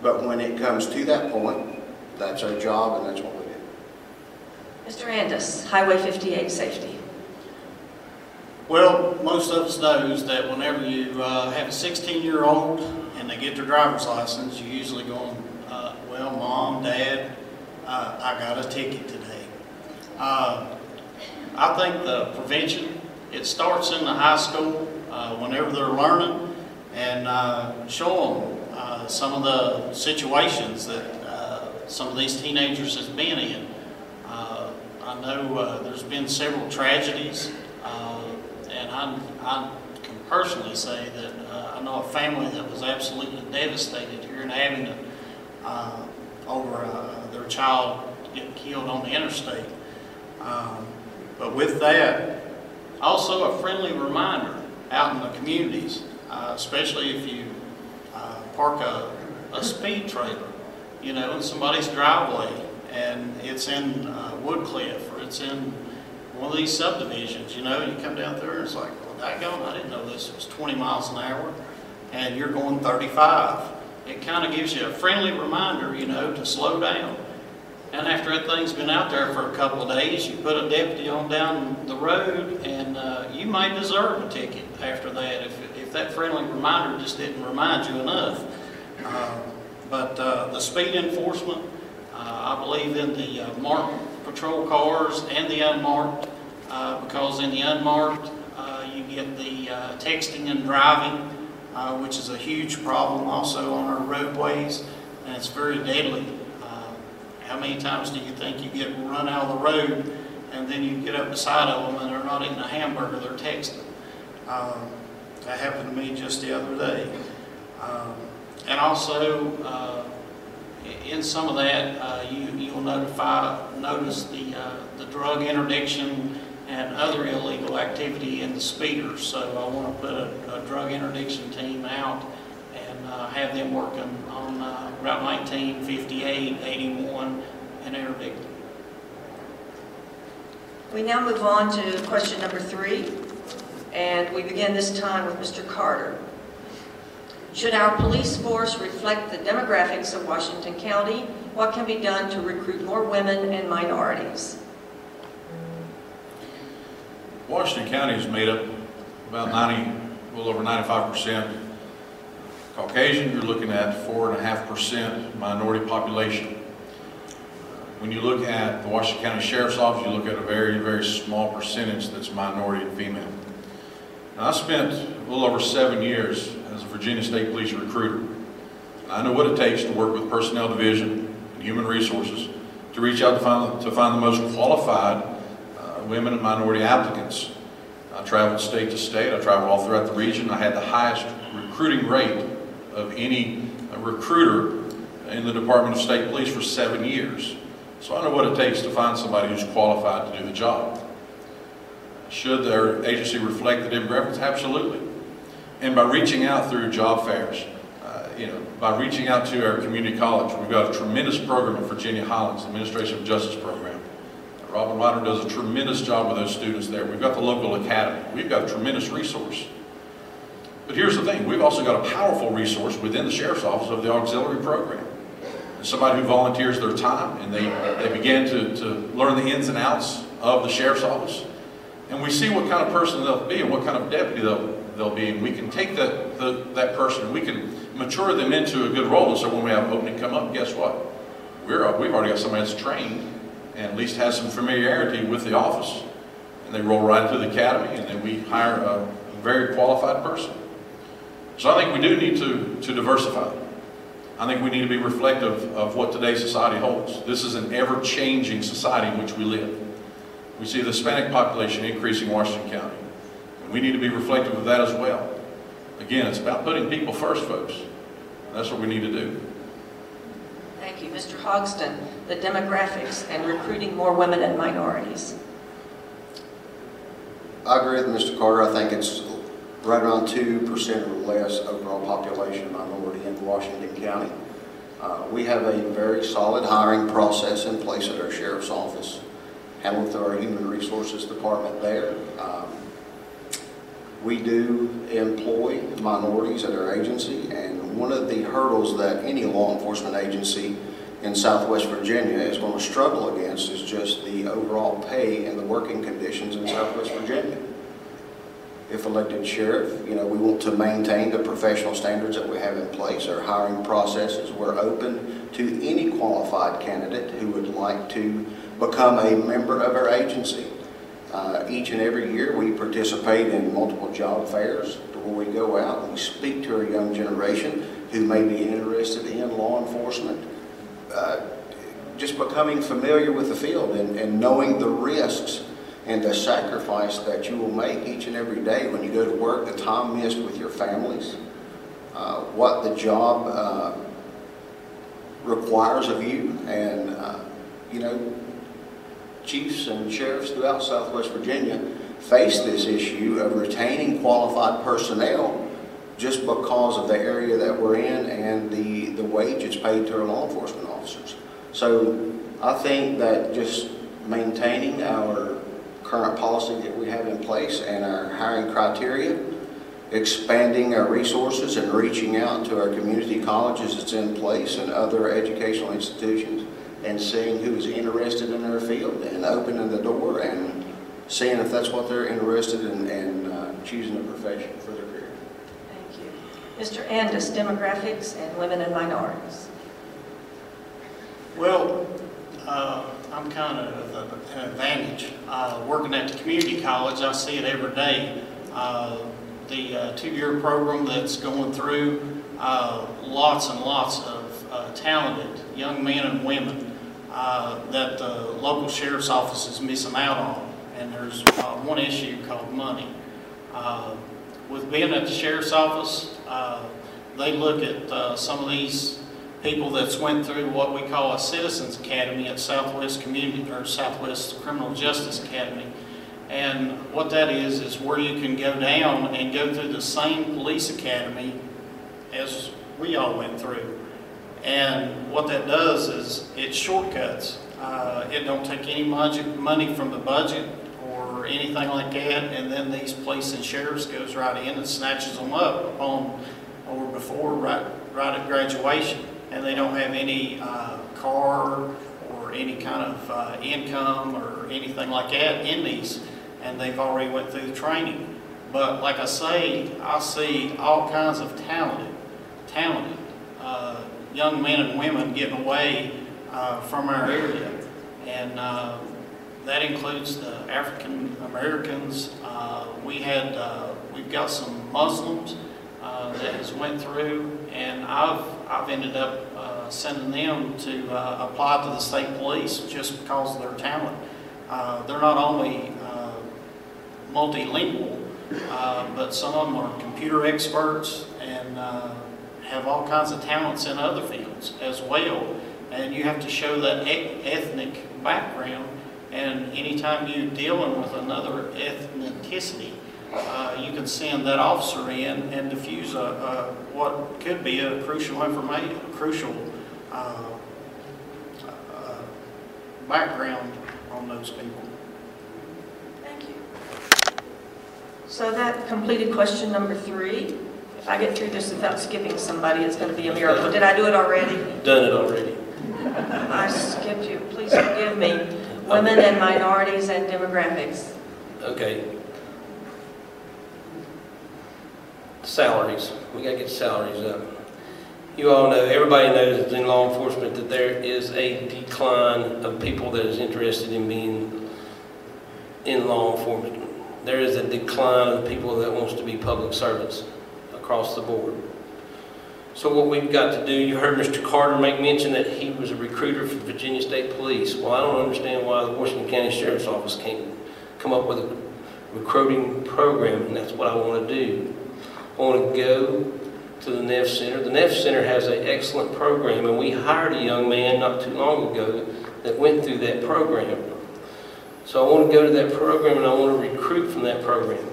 But when it comes to that point, that's our job and that's what we do. Mr. Andis, Highway 58 safety. Well, most of us knows that whenever you uh, have a 16-year-old and they get their driver's license, you're usually going, uh, well, mom, dad, uh, I got a ticket today. Uh, I think the prevention, it starts in the high school uh, whenever they're learning and uh, show them some of the situations that some of these teenagers has been in. I know there's been several tragedies, uh, and I, I can personally say that uh, I know a family that was absolutely devastated here in Abingdon uh, over uh, their child getting killed on the interstate. Um, but with that, also a friendly reminder out in the communities, uh, especially if you uh, park a, a speed trailer, you know, in somebody's driveway, and it's in uh, Woodcliff, or it's in one of these subdivisions, you know, you come down through and it's like, well, daggone, I didn't know this was 20 miles an hour, and you're going 35. it kind of gives you a friendly reminder, you know, to slow down. And after that thing's been out there for a couple of days, you put a deputy on down the road, and uh, you may deserve a ticket after that if, if that friendly reminder just didn't remind you enough. Uh, But uh, the speed enforcement, uh, I believe in the uh, marked patrol cars and the unmarked, uh, because in the unmarked, uh, you get the uh, texting and driving, uh, which is a huge problem also on our roadways, and it's very deadly. How many times do you think you get run out of the road, and then you get up beside of them and they're not eating a hamburger, they're texting? Um, That happened to me just the other day. Um, And also, uh, in some of that, uh, you, you'll notify, notice the, uh, the drug interdiction and other illegal activity in the speeders. So I want to put a, a drug interdiction team out and uh, have them working on uh, Route 19, 58, 81, and interdicting. We now move on to question number three, and we begin this time with Mr. Carter. Should our police force reflect the demographics of Washington County? What can be done to recruit more women and minorities? Washington County is made up about 90, a little over 95% Caucasian. You're looking at 4.5% minority population. When you look at the Washington County Sheriff's Office, you look at a very, very small percentage that's minority and female. Now, I spent a little over seven years as a Virginia State Police recruiter. I know what it takes to work with Personnel Division and Human Resources to reach out to find, to find the most qualified women and minority applicants. I traveled state to state. I traveled all throughout the region. I had the highest recruiting rate of any uh, recruiter in the Department of State Police for seven years. So I know what it takes to find somebody who's qualified to do the job. Should their agency reflect the demographics? Absolutely. And by reaching out through job fairs, uh, you know, by reaching out to our community college, we've got a tremendous program at Virginia Highlands, the Administration of Justice Program. Robin Ryder does a tremendous job with those students there. We've got the local academy. We've got a tremendous resource. But here's the thing, we've also got a powerful resource within the Sheriff's Office of the auxiliary program. Somebody who volunteers their time and they, they begin to, to learn the ins and outs of the Sheriff's Office. And we see what kind of person they'll be and what kind of deputy they'll, they'll be. And we can take that, the, that person and we can mature them into a good role. And so when we have opening come up, guess what? We're, we've already got somebody that's trained and at least has some familiarity with the office. And they roll right into the academy and then we hire a, very qualified person. So I think we do need to, to diversify. I think we need to be reflective of what today's society holds. This is an ever-changing society in which we live. We see the Hispanic population increasing in Washington County. And we need to be reflective of that as well. Again, it's about putting people first, folks. That's what we need to do. Thank you. Mr. Hogston, the demographics and recruiting more women and minorities. I agree with Mr. Carter. I think it's right around 2% or less overall population minority in Washington County. Uh, We have a very solid hiring process in place at our sheriff's office, handled through our human resources department there. Um, We do employ minorities at our agency, and one of the hurdles that any law enforcement agency in Southwest Virginia is going to struggle against is just the overall pay and the working conditions in Southwest Virginia. If elected sheriff, you know, we want to maintain the professional standards that we have in place, our hiring processes. We're open to any qualified candidate who would like to become a member of our agency. Uh, Each and every year, we participate in multiple job fairs where we go out and we speak to our young generation who may be interested in law enforcement, uh, just becoming familiar with the field and, and knowing the risks and the sacrifice that you will make each and every day when you go to work, the time missed with your families, uh, what the job uh, requires of you, and, uh, you know, chiefs and sheriffs throughout Southwest Virginia face this issue of retaining qualified personnel just because of the area that we're in and the, the wage it's paid to our law enforcement officers. So I think that just maintaining our current policy that we have in place and our hiring criteria expanding our resources and reaching out to our community colleges that's in place and other educational institutions and seeing who is interested in our field and opening the door and seeing if that's what they're interested in and uh, choosing a profession for their career. Thank you. Mr. Andis, demographics and women and minorities. Well, uh, I'm kind of an advantage. Uh, Working at the community college, I see it every day. Uh, The uh, two-year program that's going through, uh, lots and lots of uh, talented young men and women that the local sheriff's office is missing out on. And there's one issue called money. With being at the sheriff's office, uh, they look at uh, some of these people that's went through what we call a Citizens Academy at Southwest Community, or Southwest Criminal Justice Academy. And what that is, is where you can go down and go through the same police academy as we all went through. And what that does is it shortcuts. Uh, it don't take any money from the budget or anything like that. And then these police and sheriffs goes right in and snatches them up upon or before, right, right at graduation. And they don't have any uh, car or any kind of uh, income or anything like that in these. And they've already went through the training. But like I say, I see all kinds of talented, talented uh, young men and women getting away uh, from our area. And uh, that includes the African Americans. Uh, We had, uh, we've got some Muslims uh, that has went through, and I've, I've ended up uh, sending them to uh, apply to the state police just because of their talent. They're not only multilingual, but some of them are computer experts and have all kinds of talents in other fields as well. And you have to show that ethnic background. And anytime you're dealing with another ethnicity, uh, you can send that officer in and diffuse a, a what could be a crucial information, crucial uh, uh, background on those people. Thank you. So that completed question number three. If I get through this without skipping somebody, it's going to be a miracle. Did I do it already? Done it already. I skipped you. Please forgive me. Women and minorities and demographics. Okay. Salaries, we gotta get salaries up. You all know, everybody knows in law enforcement that there is a decline of people that is interested in being in law enforcement. There is a decline of people that wants to be public servants across the board. So what we've got to do, you heard Mr. Carter make mention that he was a recruiter for Virginia State Police. Well, I don't understand why the Washington County Sheriff's Office can't come up with a recruiting program, and that's what I want to do. I want to go to the NEF Center. The NEF Center has an excellent program, and we hired a young man not too long ago that went through that program. So I want to go to that program, and I want to recruit from that program.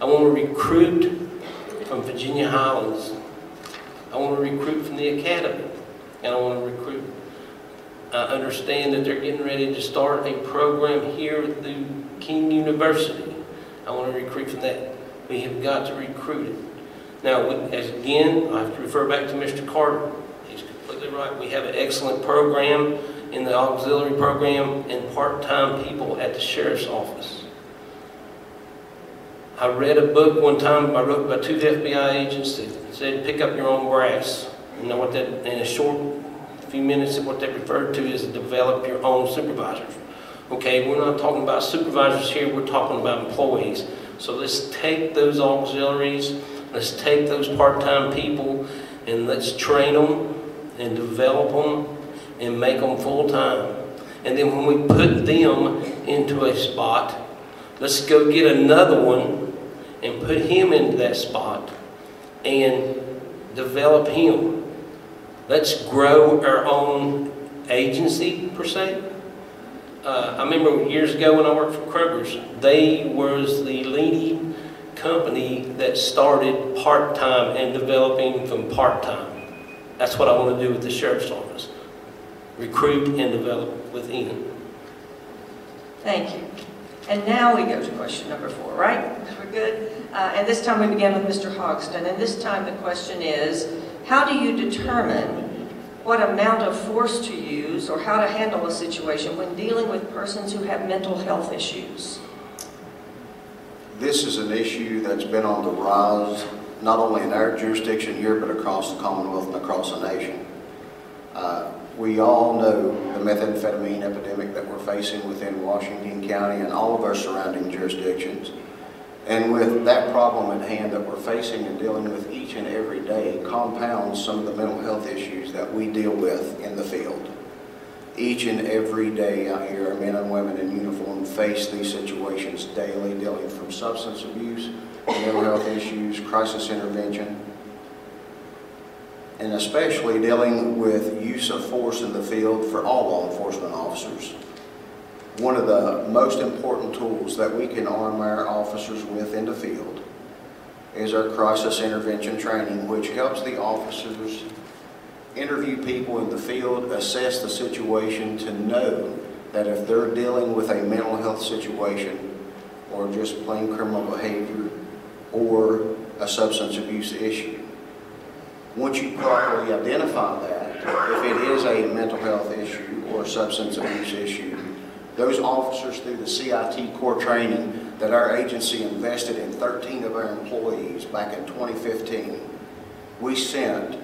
I want to recruit from Virginia Highlands. I want to recruit from the academy, and I want to recruit. I understand that they're getting ready to start a program here through King University. I want to recruit from that. We have got to recruit it. Now, as again, I have to refer back to Mr. Carter. He's completely right. We have an excellent program in the auxiliary program and part-time people at the sheriff's office. I read a book one time I wrote by two FBI agents that said, pick up your own brass. You know what that, in a short few minutes, what that referred to is develop your own supervisors. Okay, we're not talking about supervisors here, we're talking about employees. So let's take those auxiliaries, let's take those part-time people, and let's train them and develop them and make them full-time. And then when we put them into a spot, let's go get another one and put him into that spot and develop him. Let's grow our own agency, per se. Uh, I remember years ago when I worked for Kroger's, they was the leading company that started part-time and developing from part-time. That's what I want to do with the sheriff's office. Recruit and develop within. Thank you. And now we go to question number four, right? Good? Uh, And this time we begin with Mr. Hogston. And this time the question is, how do you determine what amount of force to use or how to handle a situation when dealing with persons who have mental health issues? This is an issue that's been on the rise, not only in our jurisdiction here, but across the Commonwealth and across the nation. Uh, We all know the methamphetamine epidemic that we're facing within Washington County and all of our surrounding jurisdictions. And with that problem at hand that we're facing and dealing with each and every day compounds some of the mental health issues that we deal with in the field. Each and every day out here, men and women in uniform face these situations daily, dealing from substance abuse, mental health issues, crisis intervention, and especially dealing with use of force in the field for all law enforcement officers. One of the most important tools that we can arm our officers with in the field is our crisis intervention training, which helps the officers interview people in the field, assess the situation to know that if they're dealing with a mental health situation or just plain criminal behavior or a substance abuse issue, once you properly identify that, if it is a mental health issue or a substance abuse issue, those officers through the CIT core training that our agency invested in 13 of our employees back in 2015, we sent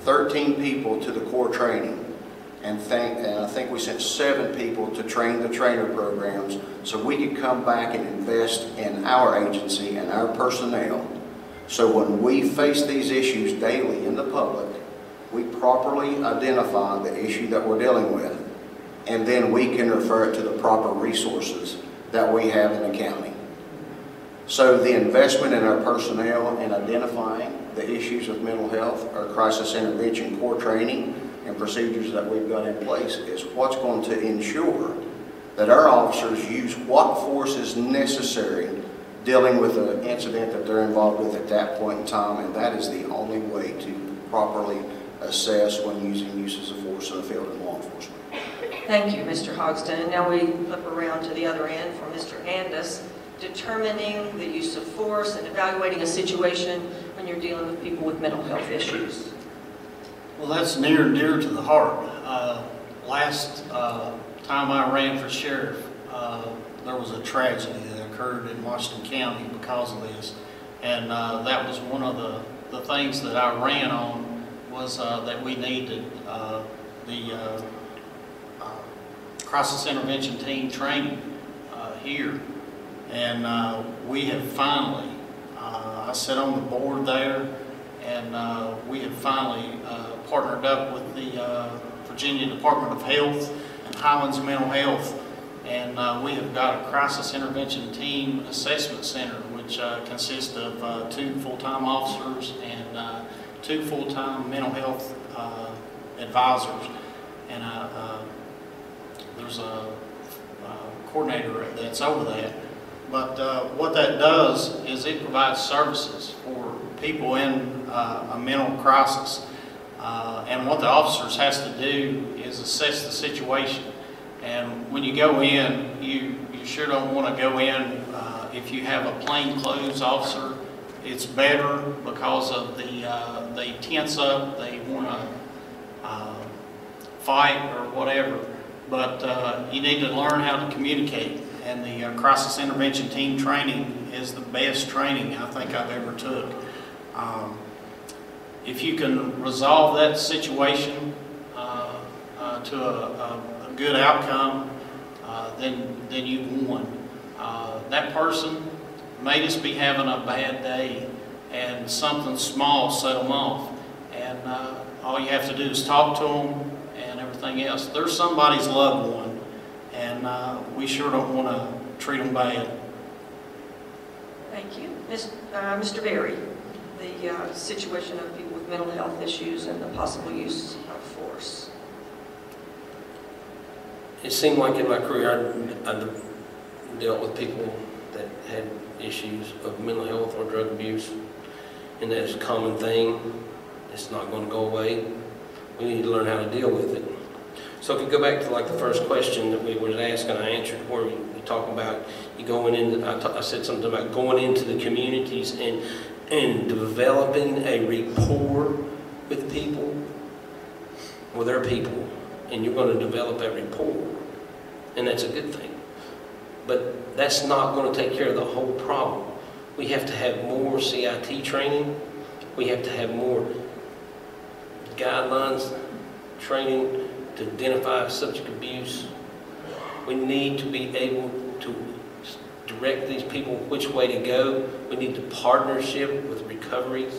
13 people to the core training and think, and I think we sent seven people to train the trainer programs so we could come back and invest in our agency and our personnel. So when we face these issues daily in the public, we properly identify the issue that we're dealing with, and then we can refer it to the proper resources that we have in the county. So the investment in our personnel and identifying the issues of mental health, our crisis intervention core training and procedures that we've got in place is what's going to ensure that our officers use what force is necessary dealing with an incident that they're involved with at that point in time, and that is the only way to properly assess when using uses of force in the field in law. Thank you, Mr. Hogston. And now we flip around to the other end for Mr. Andis, determining the use of force and evaluating a situation when you're dealing with people with mental health issues. Well, that's near and dear to the heart. Uh, Last uh, time I ran for sheriff, uh, there was a tragedy that occurred in Washington County because of this. And uh, that was one of the, the things that I ran on, was uh, that we needed uh, the crisis intervention team training uh, here. And uh, we have finally, uh, I sit on the board there, and uh, we have finally uh, partnered up with the Virginia Department of Health and Highlands Mental Health, and we have got a crisis intervention team assessment center, which consists of two full-time officers and two full-time mental health advisors. And uh, there's a uh, coordinator that's over that. But uh, what that does is it provides services for people in uh, a mental crisis. Uh, And what the officers has to do is assess the situation. And when you go in, you, you sure don't want to go in, uh, if you have a plainclothes officer, it's better because of the, uh, they tense up, they want to fight or whatever. But uh, you need to learn how to communicate. And the uh, crisis intervention team training is the best training I think I've ever took. Um, If you can resolve that situation uh, uh, to a, a, good outcome, uh, then, then you've won. Uh, That person may just be having a bad day and something small set them off. And all you have to do is talk to them everything else. They're somebody's loved one, and uh, we sure don't want to treat them bad. Thank you. Miss- uh, Mr. Berry, the uh, situation of people with mental health issues and the possible use of force. It seemed like in my career, I, I dealt with people that had issues of mental health or drug abuse, and that's a common thing. It's not going to go away. We need to learn how to deal with it. So if you go back to like the first question that we was asking, I answered where we, you talk about you going in, I said something about going into the communities and, and developing a rapport with people, with their people, and you're gonna develop a rapport, and that's a good thing. But that's not gonna take care of the whole problem. We have to have more CIT training, we have to have more guidelines, training to identify subject abuse. We need to be able to direct these people which way to go. We need to partnership with recoveries.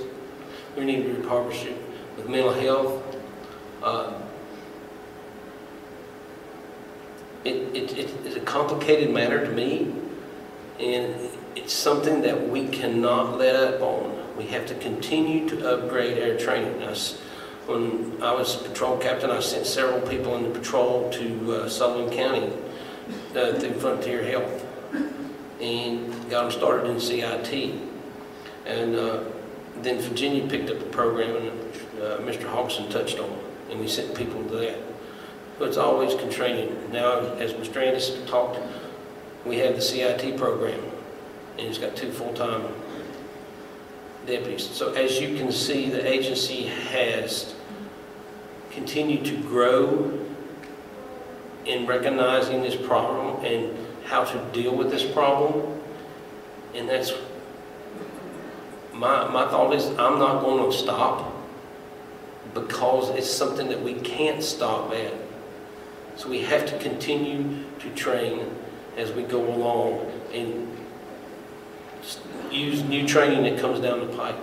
We need to partnership with mental health. Uh, It, it, it's a complicated matter to me, and it's something that we cannot let up on. We have to continue to upgrade our training. S- When I was patrol captain, I sent several people in the patrol to uh, Sullivan County uh, through Frontier Health and got them started in CIT. And uh, then Virginia picked up the program and uh, Mr. Hogston touched on it, and we sent people to that. So it's always training. Now, as Mr. Anderson talked, we have the CIT program, and it's got two full-time deputies. So as you can see, the agency has continued to grow in recognizing this problem and how to deal with this problem. And that's, my, my thought is, I'm not going to stop because it's something that we can't stop at. So we have to continue to train as we go along and use new training that comes down the pipe.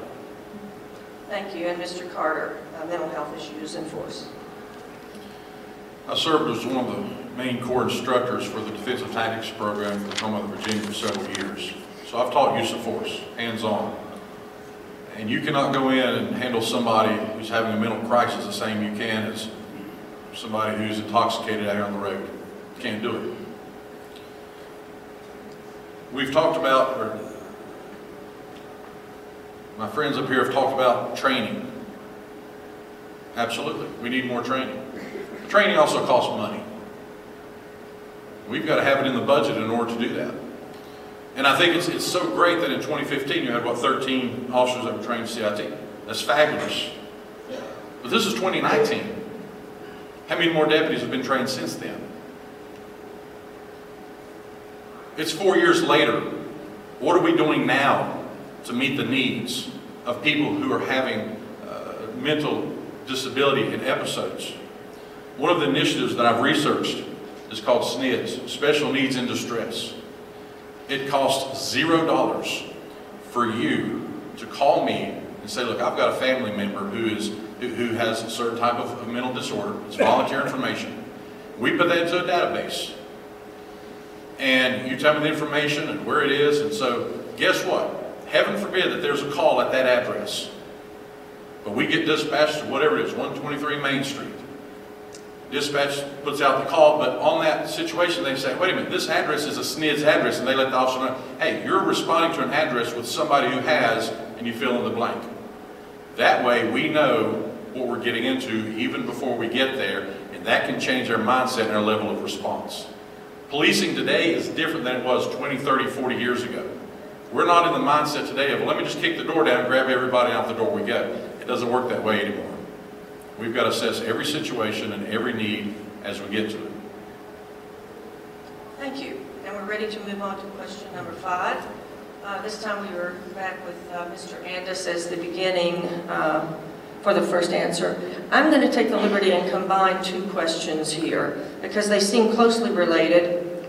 Thank you. And Mr. Carter, uh, mental health issues in force. I served as one of the main core instructors for the Defensive Tactics Program for the Commonwealth of Virginia for several years. So I've taught use of force, hands-on. And you cannot go in and handle somebody who's having a mental crisis the same you can as somebody who's intoxicated out here on the road. Can't do it. We've talked about, or my friends up here have talked about training. Absolutely, we need more training. Training also costs money. We've got to have it in the budget in order to do that. And I think it's, it's so great that in 2015 you had, what, 13 officers that were trained CIT. That's fabulous. But this is 2019. How many more deputies have been trained since then? It's four years later. What are we doing now to meet the needs of people who are having uh, mental disability in episodes? One of the initiatives that I've researched is called SNIDS, Special Needs in Distress. It costs zero dollars for you to call me and say, look, I've got a family member who is who- has a certain type of of mental disorder. It's volunteer information. We put that into a database. And you tell me the information and where it is, and so guess what? Heaven forbid that there's a call at that address. But we get dispatched to whatever it is, 123 Main Street. Dispatch puts out the call, but on that situation, they say, wait a minute, this address is a SNIDS address, and they let the officer know, hey, you're responding to an address with somebody who has, and you fill in the blank. That way, we know what we're getting into even before we get there, and that can change our mindset and our level of response. Policing today is different than it was 20, 30, 40 years ago. We're not in the mindset today of, let me just kick the door down, and grab everybody out the door we go. Doesn't work that way anymore. We've got to assess every situation and every need as we get to it. Thank you. And we're ready to move on to question number five. Uh, This time we were back with uh, Mr. Andis as the beginning uh, for the first answer. I'm going to take the liberty and combine two questions here because they seem closely related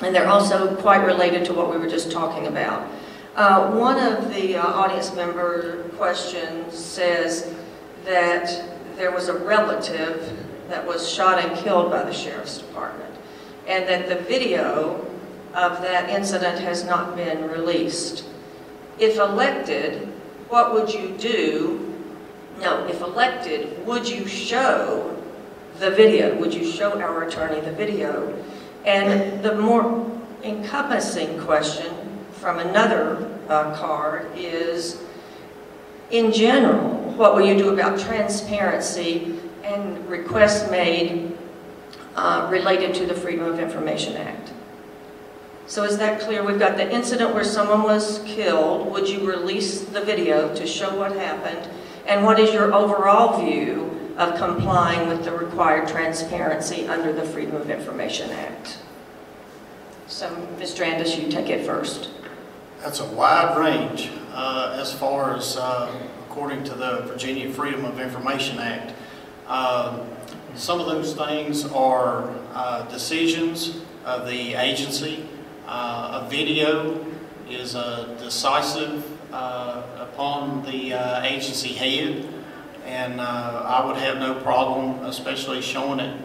and they're also quite related to what we were just talking about. Uh, One of the uh, audience member questions says that there was a relative that was shot and killed by the sheriff's department and that the video of that incident has not been released. If elected, what would you do? No, if elected, would you show the video? Would you show our attorney the video? And the more encompassing question from another uh, card is, in general, what will you do about transparency and requests made uh, related to the Freedom of Information Act. So is that clear? We've got the incident where someone was killed. Would you release the video to show what happened? And what is your overall view of complying with the required transparency under the Freedom of Information Act? So, Mr. Andis, you take it first. That's a wide range uh, as far as, uh, according to the Virginia Freedom of Information Act. Uh, Some of those things are uh, decisions of the agency. Uh, A video is uh, decisive upon the agency head, and I would have no problem, especially showing it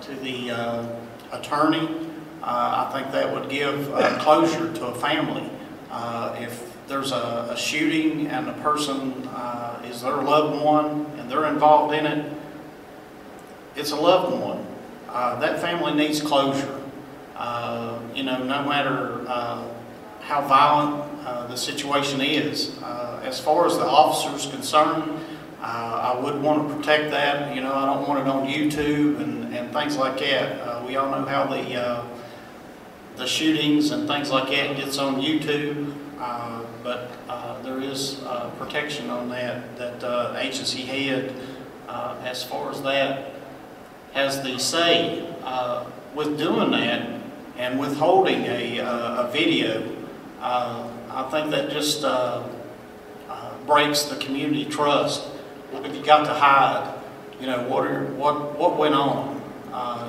to the attorney. I think that would give closure to a family. Uh, If there's a a shooting and the person uh, is their loved one and they're involved in it, it's a loved one. Uh, That family needs closure. Uh, You know, no matter uh, how violent uh, the situation is. As far as the officer's concerned, I would want to protect that, you know, I don't want it on YouTube and and things like that. We all know how the the shootings and things like that gets on YouTube, uh, but uh, there is uh, protection on that, that uh, agency head, uh, as far as that, has the say uh, with doing that and withholding a, a video. I think that just breaks the community trust. If you got to hide, you know, what are, what, what went on?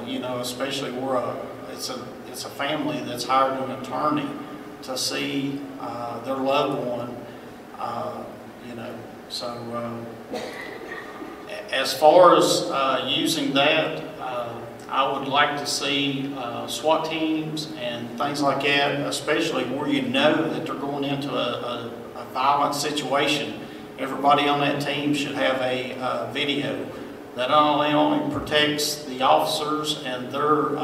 You know, especially where a, it's a, it's a family that's hired an attorney to see uh, their loved one, uh, you know, so, um, as far as uh, using that, uh, I would like to see uh, SWAT teams and things like that, especially where you know that they're going into a, a, a violent situation. Everybody on that team should have a video that not only only protects the officers and their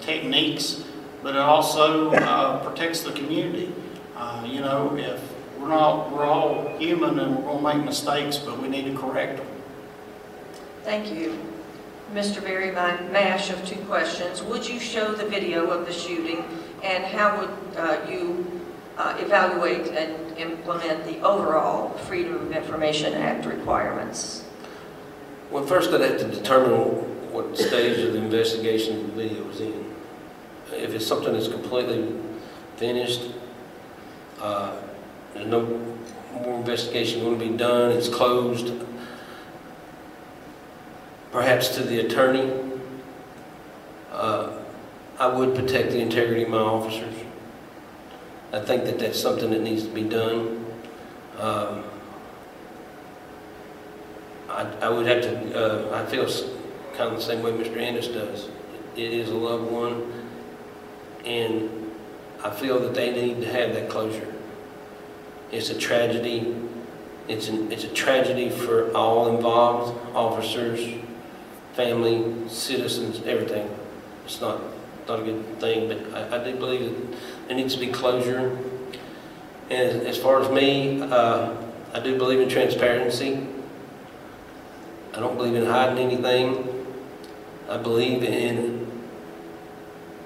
techniques, but it also uh, protects the community. Uh, You know, if we're not, we're all human and we're gonna make mistakes, but we need to correct them. Thank you. Mr. Berry, my mash of two questions. Would you show the video of the shooting, and how would uh, you uh, evaluate and implement the overall Freedom of Information Act requirements? Well, first I'd have to determine what stage of the investigation the video is in. If it's something that's completely finished, uh, there's no more investigation going to be done, it's closed, perhaps to the attorney, uh, I would protect the integrity of my officers. I think that that's something that needs to be done. Um, I, I would have to, uh, I feel kind of the same way Mr. Ennis does. It is a loved one, and I feel that they need to have that closure. It's a tragedy. It's an, it's a tragedy for all involved, officers, family, citizens, everything. It's not, not a good thing, but I, I do believe that there needs to be closure. And as far as me, uh, I do believe in transparency. I don't believe in hiding anything. I believe in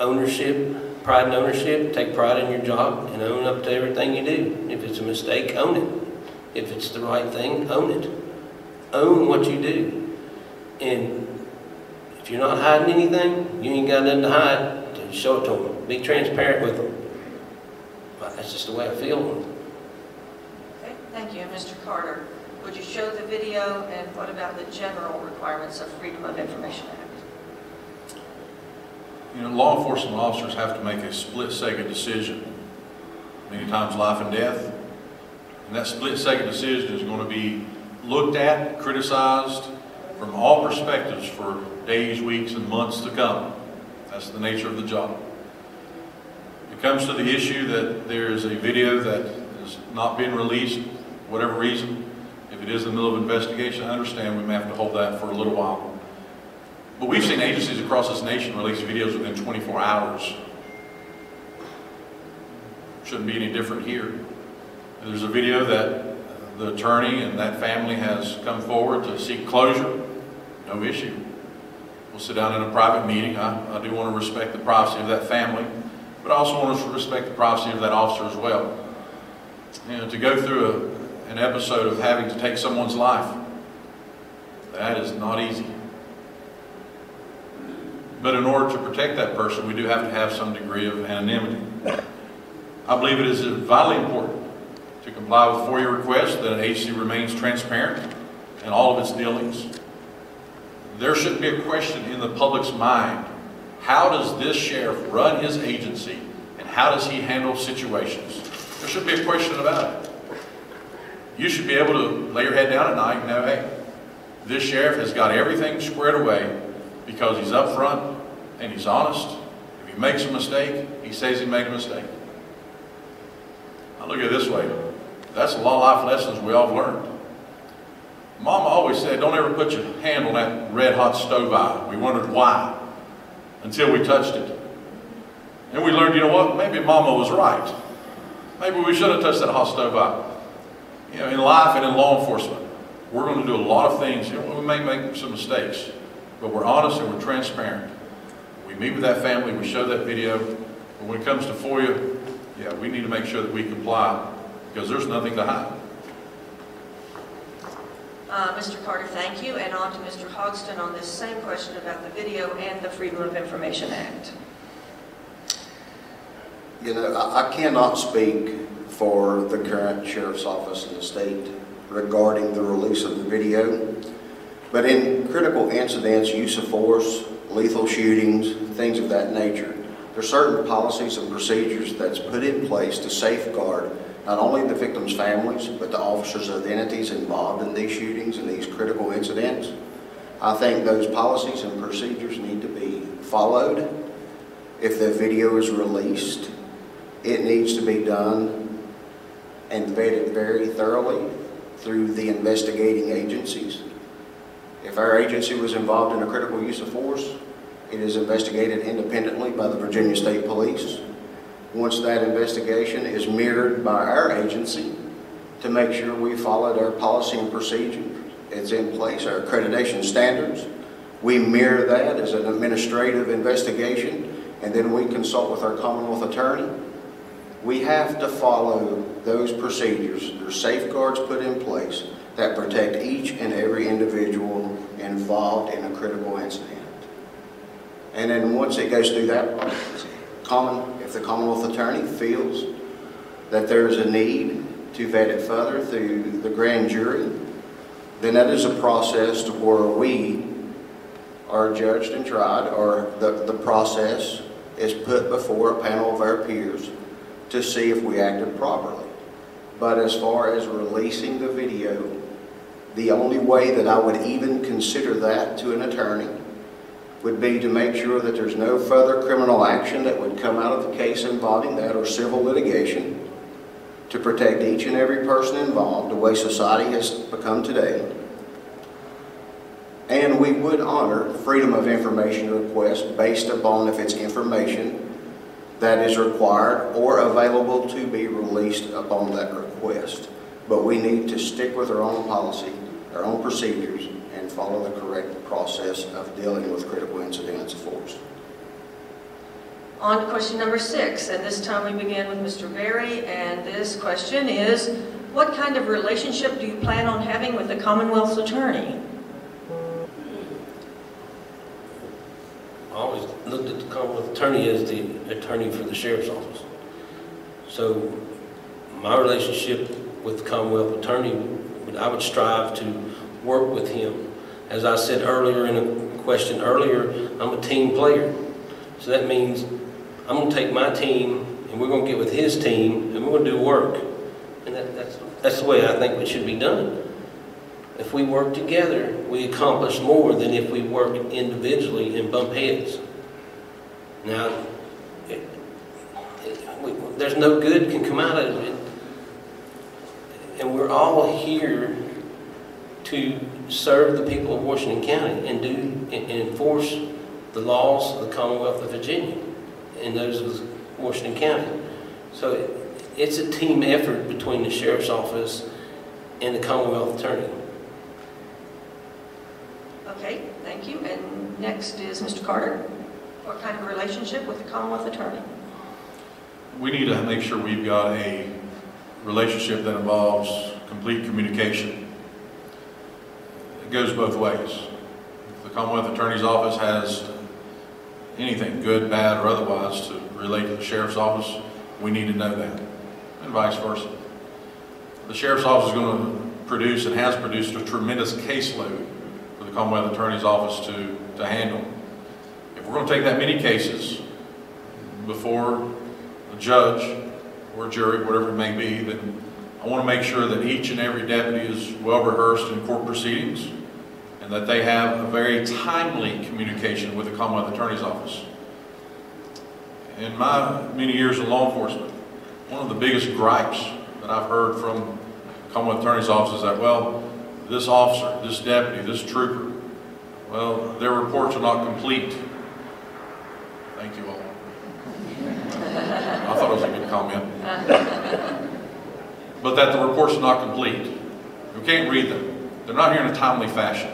ownership, pride and ownership. Take pride in your job and own up to everything you do. If it's a mistake, own it. If it's the right thing, own it. Own what you do. And if you're not hiding anything, you ain't got nothing to hide, then show it to them. Be transparent with them. But That's just the way I feel. Okay, thank you. Mr. Carter, would you show the video, and what about the general requirements of Freedom of Information Act? You know, law enforcement officers have to make a split-second decision, many times life and death. And that split-second decision is going to be looked at, criticized from all perspectives for days, weeks, and months to come. That's the nature of the job. It comes to the issue that there is a video that has not been released, whatever reason. If it is in the middle of investigation, I understand we may have to hold that for a little while. But we've seen agencies across this nation release videos within 24 hours. Shouldn't be any different here. There's a video that the attorney and that family has come forward to seek closure, no issue. We'll sit down in a private meeting. I, I do want to respect the privacy of that family, but I also want to respect the privacy of that officer as well. You know, to go through a, an episode of having to take someone's life, that is not easy. But in order to protect that person, we do have to have some degree of anonymity. I believe it is vitally important to comply with FOIA requests that an agency remains transparent in all of its dealings. There should be a question in the public's mind. How does this sheriff run his agency and how does he handle situations? There should be a question about it. You should be able to lay your head down at night and know, hey, this sheriff has got everything squared away because he's upfront and he's honest. If he makes a mistake, he says he made a mistake. I look at it this way. That's a lot of life lessons we all learned. Mama always said, don't ever put your hand on that red hot stove eye. We wondered why until we touched it. And we learned, you know what, maybe Mama was right. Maybe we should have touched that hot stove eye. You know, in life and in law enforcement, we're going to do a lot of things. You know, we may make some mistakes, but we're honest and we're transparent. We meet with that family, we show that video. But when it comes to FOIA, yeah, we need to make sure that we comply because there's nothing to hide. Uh, Mr. Carter, thank you. And on to Mr. Hogston on this same question about the video and the Freedom of Information Act. You know, I I cannot speak for the current sheriff's office in the state regarding the release of the video. But in critical incidents, use of force, lethal shootings, things of that nature, there are certain policies and procedures that's put in place to safeguard not only the victims' families, but the officers' identities involved in these shootings and these critical incidents. I think those policies and procedures need to be followed. If the video is released, it needs to be done and vetted very thoroughly through the investigating agencies. If our agency was involved in a critical use of force, it is investigated independently by the Virginia State Police. Once that investigation is mirrored by our agency to make sure we followed our policy and procedure, it's in place, our accreditation standards. We mirror that as an administrative investigation, and then we consult with our Commonwealth Attorney. We have to follow those procedures. There's safeguards put in place that protect each and every individual involved in a critical incident. And then once it goes through that common, if the Commonwealth Attorney feels that there's a need to vet it further through the grand jury, then that is a process to where we are judged and tried, or the, the process is put before a panel of our peers to see if we acted properly. But as far as releasing the video, the only way that I would even consider that to an attorney would be to make sure that there's no further criminal action that would come out of the case involving that or civil litigation to protect each and every person involved the way society has become today. And we would honor freedom of information requests based upon if it's information that is required or available to be released upon that request. But we need to stick with our own policy, our own procedures, and follow the correct process of dealing with critical incidents of force. On to question number six, and this time we begin with Mr. Berry, and this question is, what kind of relationship do you plan on having with the Commonwealth's attorney? I always looked at the Commonwealth Attorney as the attorney for the Sheriff's Office. So my relationship with the Commonwealth Attorney, I would strive to work with him. As I said earlier in a question earlier, I'm a team player. So that means I'm going to take my team and we're going to get with his team and we're going to do work. And that, that's, that's the way I think it should be done. If we work together, we accomplish more than if we work individually and bump heads. Now, it, it, we, there's no good can come out of it. And we're all here to serve the people of Washington County and do and enforce the laws of the Commonwealth of Virginia and those of Washington County. So it, it's a team effort between the sheriff's office and the Commonwealth attorney. Okay, thank Thank you. And next is Mr. Carter. What kind of relationship with the Commonwealth Attorney? We need to make sure we've got a relationship that involves complete communication. It goes both ways. If the Commonwealth Attorney's Office has anything, good, bad, or otherwise, to relate to the Sheriff's Office, we need to know that, and vice versa. The Sheriff's Office is going to produce and has produced a tremendous caseload for the Commonwealth Attorney's Office to, to handle. If we're going to take that many cases before a judge or jury, whatever it may be, that I want to make sure that each and every deputy is well rehearsed in court proceedings and that they have a very timely communication with the Commonwealth Attorney's Office. In my many years in law enforcement, one of the biggest gripes that I've heard from Commonwealth Attorney's Office is that, well, this officer, this deputy, this trooper, well, their reports are not complete. Thank you all. I thought it was a good comment. But that the reports are not complete. We can't read them. They're not here in a timely fashion.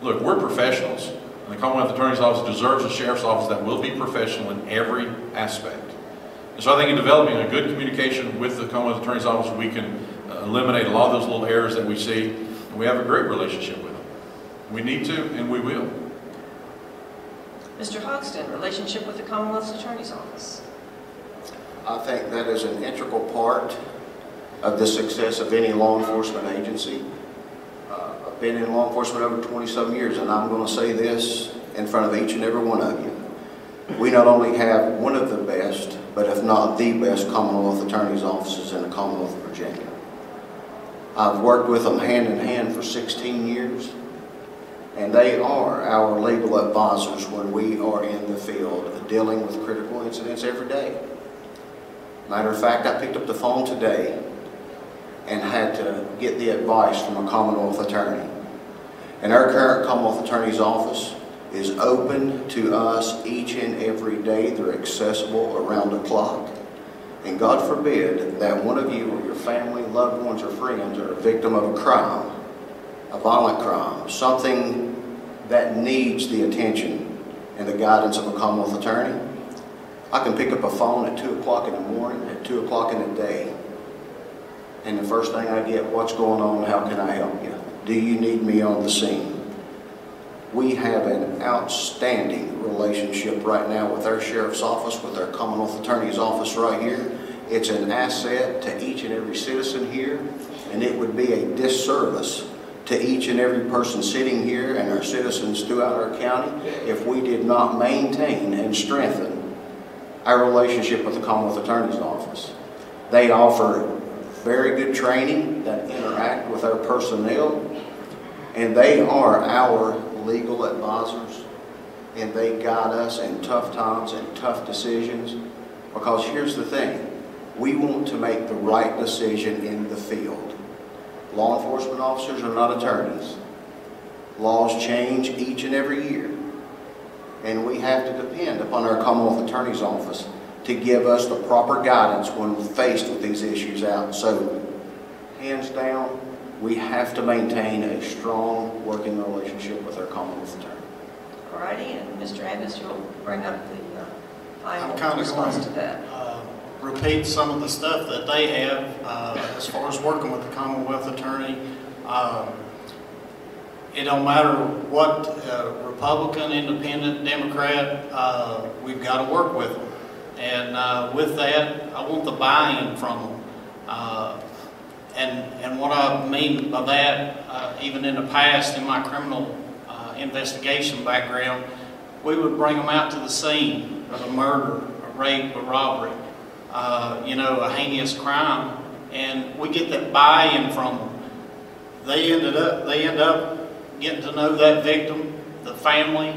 Look, we're professionals, and the Commonwealth Attorney's Office deserves a sheriff's office that will be professional in every aspect. And so I think in developing a good communication with the Commonwealth Attorney's Office, we can uh, eliminate a lot of those little errors that we see, and we have a great relationship with them. We need to, and we will. Mr. Hogston, relationship with the Commonwealth's Attorney's Office. I think that is an integral part of the success of any law enforcement agency. Uh, I've been in law enforcement over 27 years, and I'm going to say this in front of each and every one of you. We not only have one of the best, but if not the best Commonwealth Attorney's offices in the Commonwealth of Virginia. I've worked with them hand in hand for 16 years, and they are our legal advisors when we are in the field dealing with critical incidents every day. Matter of fact, I picked up the phone today and had to get the advice from a Commonwealth attorney. And our current Commonwealth Attorney's office is open to us each and every day. They're accessible around the clock. And God forbid that one of you or your family, loved ones, or friends are a victim of a crime, a violent crime, something that needs the attention and the guidance of a Commonwealth attorney. I can pick up a phone at 2 o'clock in the morning, at 2 o'clock in the day, and the first thing I get, what's going on, how can I help you? Do you need me on the scene? We have an outstanding relationship right now with our sheriff's office, with our Commonwealth Attorney's office right here. It's an asset to each and every citizen here, and it would be a disservice to each and every person sitting here and our citizens throughout our county if we did not maintain and strengthen our relationship with the Commonwealth Attorney's Office. They offer very good training that interact with our personnel, and they are our legal advisors, and they guide us in tough times and tough decisions. Because here's the thing, we want to make the right decision in the field. Law enforcement officers are not attorneys. Laws change each and every year. And we have to depend upon our Commonwealth Attorney's Office to give us the proper guidance when faced with these issues out. So, hands down, we have to maintain a strong working relationship with our Commonwealth Attorney. All righty, and Mr. Andis, you'll bring up the uh, I'm final kind of response going to that. uh, repeat some of the stuff that they have uh, as far as working with the Commonwealth Attorney. Um, It don't matter what uh, Republican, Independent, Democrat, uh, we've got to work with them. And uh, with that, I want the buy-in from them. Uh, And, and what I mean by that, uh, even in the past, in my criminal uh, investigation background, we would bring them out to the scene of a murder, a rape, a robbery, you know, a heinous crime, and we get that buy-in from them. They ended up, they end up getting to know that victim, the family,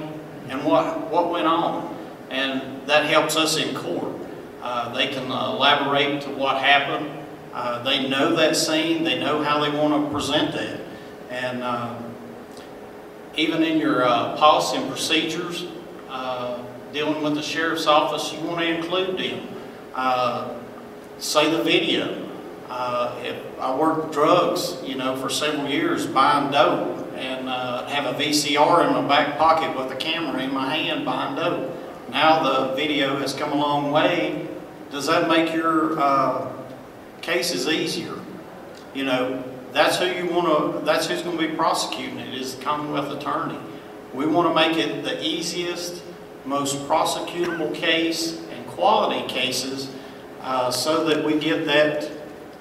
and what, what went on. And that helps us in court. Uh, they can elaborate to what happened. Uh, they know that scene. They know how they want to present that. And uh, even in your uh, policy and procedures, uh, dealing with the sheriff's office, you want to include them. Uh, say the video. If I worked drugs, you know, for several years buying dope, and uh, have a VCR in my back pocket with a camera in my hand buying dope. Now the video has come a long way. Does that make your uh, cases easier? You know, that's who you want to, that's who's going to be prosecuting it, is the Commonwealth Attorney. We want to make it the easiest, most prosecutable case and quality cases uh, so that we get that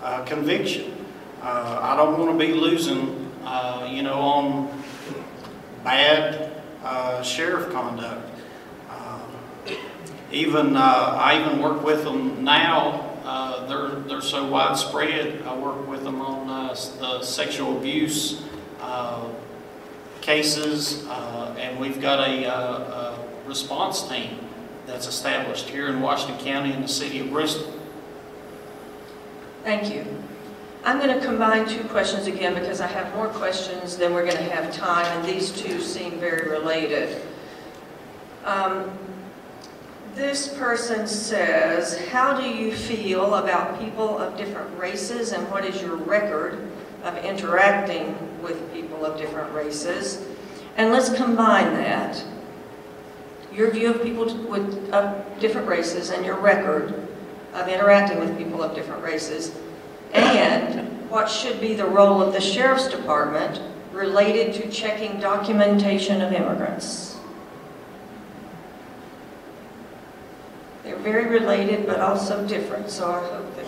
uh, conviction. Uh, I don't want to be losing, uh, you know, on bad uh, sheriff conduct. Uh, Even, uh, I even work with them now, uh, they're, they're so widespread. I work with them on the sexual abuse cases, and we've got a, a response team that's established here in Washington County in the city of Bristol. Thank you. I'm going to combine two questions again because I have more questions than we're going to have time, and these two seem very related. Um, This person says, how do you feel about people of different races and what is your record of interacting with people of different races? And let's combine that, your view of people with, of different races and your record of interacting with people of different races, and what should be the role of the sheriff's department related to checking documentation of immigrants. They're very related, but also different, so I hope that,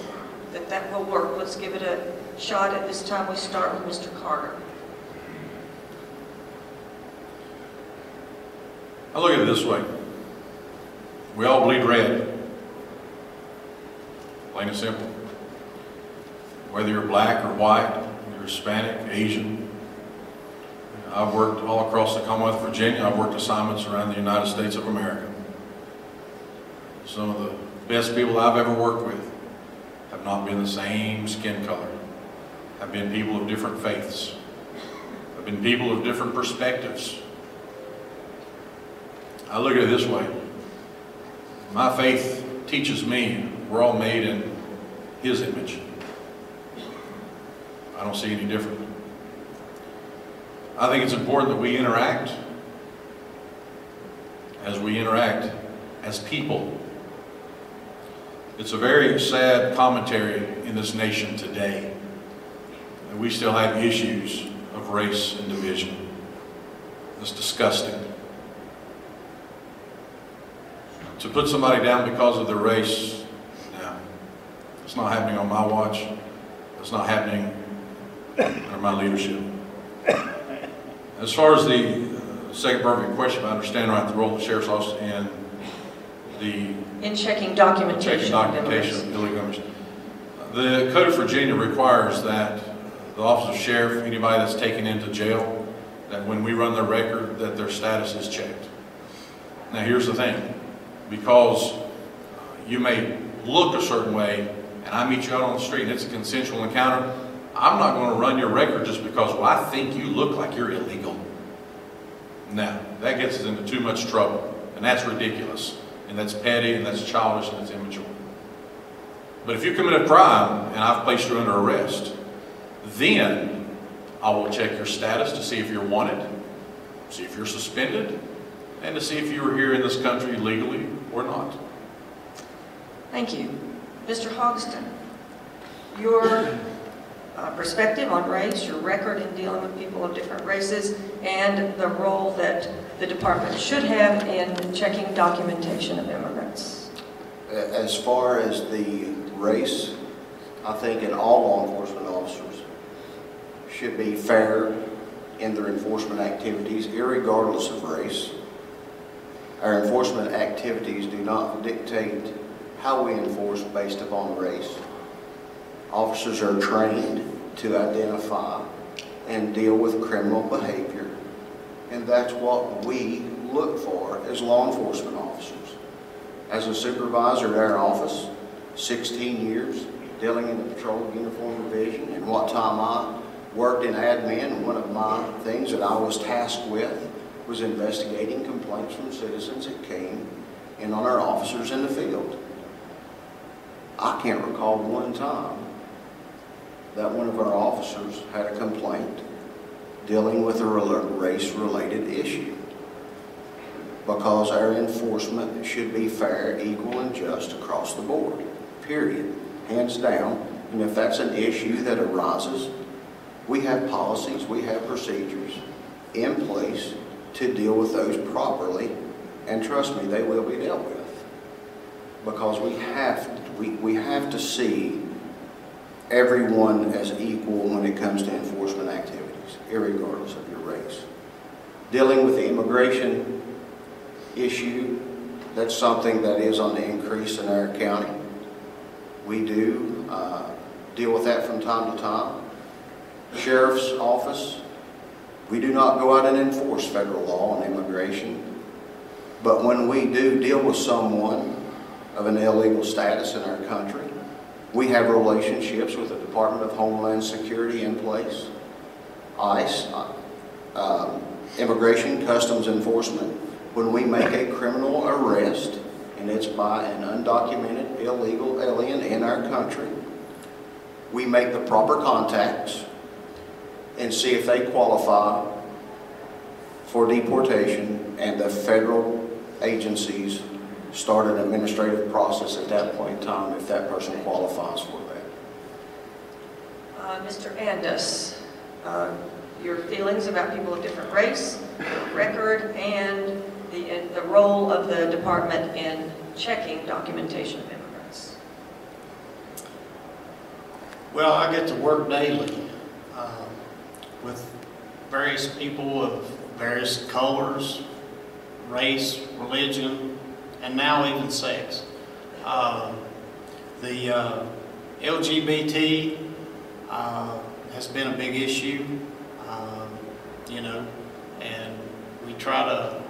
that that will work. Let's give it a shot at this time. We start with Mr. Carter. I look at it this way. We all bleed red. Plain and simple. Whether you're black or white, you're Hispanic, Asian. I've worked all across the Commonwealth of Virginia. I've worked assignments around the United States of America. Some of the best people I've ever worked with have not been the same skin color, have been people of different faiths, have been people of different perspectives. I look at it this way. My faith teaches me we're all made in His image. I don't see any different. I think it's important that we interact as we interact as people. It's a very sad commentary in this nation today that we still have issues of race and division. It's disgusting. To put somebody down because of their race, no. It's not happening on my watch. It's not happening under my leadership. As far as the uh, second part of your question, I understand right the role of the sheriff's office and the In checking checking documentation of documentation of illegal. The Code of Virginia requires that the office of sheriff, anybody that's taken into jail, that when we run their record, that their status is checked. Now, here's the thing, because you may look a certain way, and I meet you out on the street, and it's a consensual encounter, I'm not going to run your record just because, well, I think you look like you're illegal. Now, that gets us into too much trouble, and that's ridiculous, and that's petty, and that's childish, and it's immature. But if you commit a crime, and I've placed you under arrest, then I will check your status to see if you're wanted, see if you're suspended, and to see if you were here in this country legally or not. Thank you. Mr. Hogston, your uh, perspective on race, your record in dealing with people of different races, and the role that the department should have in checking documentation of immigrants. As far as the race, I think in all law enforcement officers should be fair in their enforcement activities, irregardless of race. Our enforcement activities do not dictate how we enforce based upon race. Officers are trained to identify and deal with criminal behavior, and that's what we look for as law enforcement officers. As a supervisor at our office, 16 years, dealing in the patrol uniform division, and what time I worked in admin, one of my things that I was tasked with was investigating complaints from citizens that came in on our officers in the field. I can't recall one time that one of our officers had a complaint dealing with a race-related issue. Because our enforcement should be fair, equal, and just across the board, period, hands down. And if that's an issue that arises, we have policies, we have procedures in place to deal with those properly, and trust me, they will be dealt with. Because we have, we, we have to see everyone as equal when it comes to enforcement activities, irregardless of your race. Dealing with the immigration issue, that's something that is on the increase in our county. We do uh, deal with that from time to time. Sheriff's Office, we do not go out and enforce federal law on immigration. But when we do deal with someone of an illegal status in our country, we have relationships with the Department of Homeland Security in place, ICE, um, Immigration Customs Enforcement. When we make a criminal arrest, and it's by an undocumented illegal alien in our country, we make the proper contacts and see if they qualify for deportation, and the federal agencies start an administrative process at that point in time if that person qualifies for that. Uh, Mr. Andis, uh, your feelings about people of different race, your record, and the, the role of the department in checking documentation of immigrants. Well, I get to work daily um, with various people of various colors, race, religion, and now even sex. Um, The uh, LGBT uh, has been a big issue, um, you know, and we try to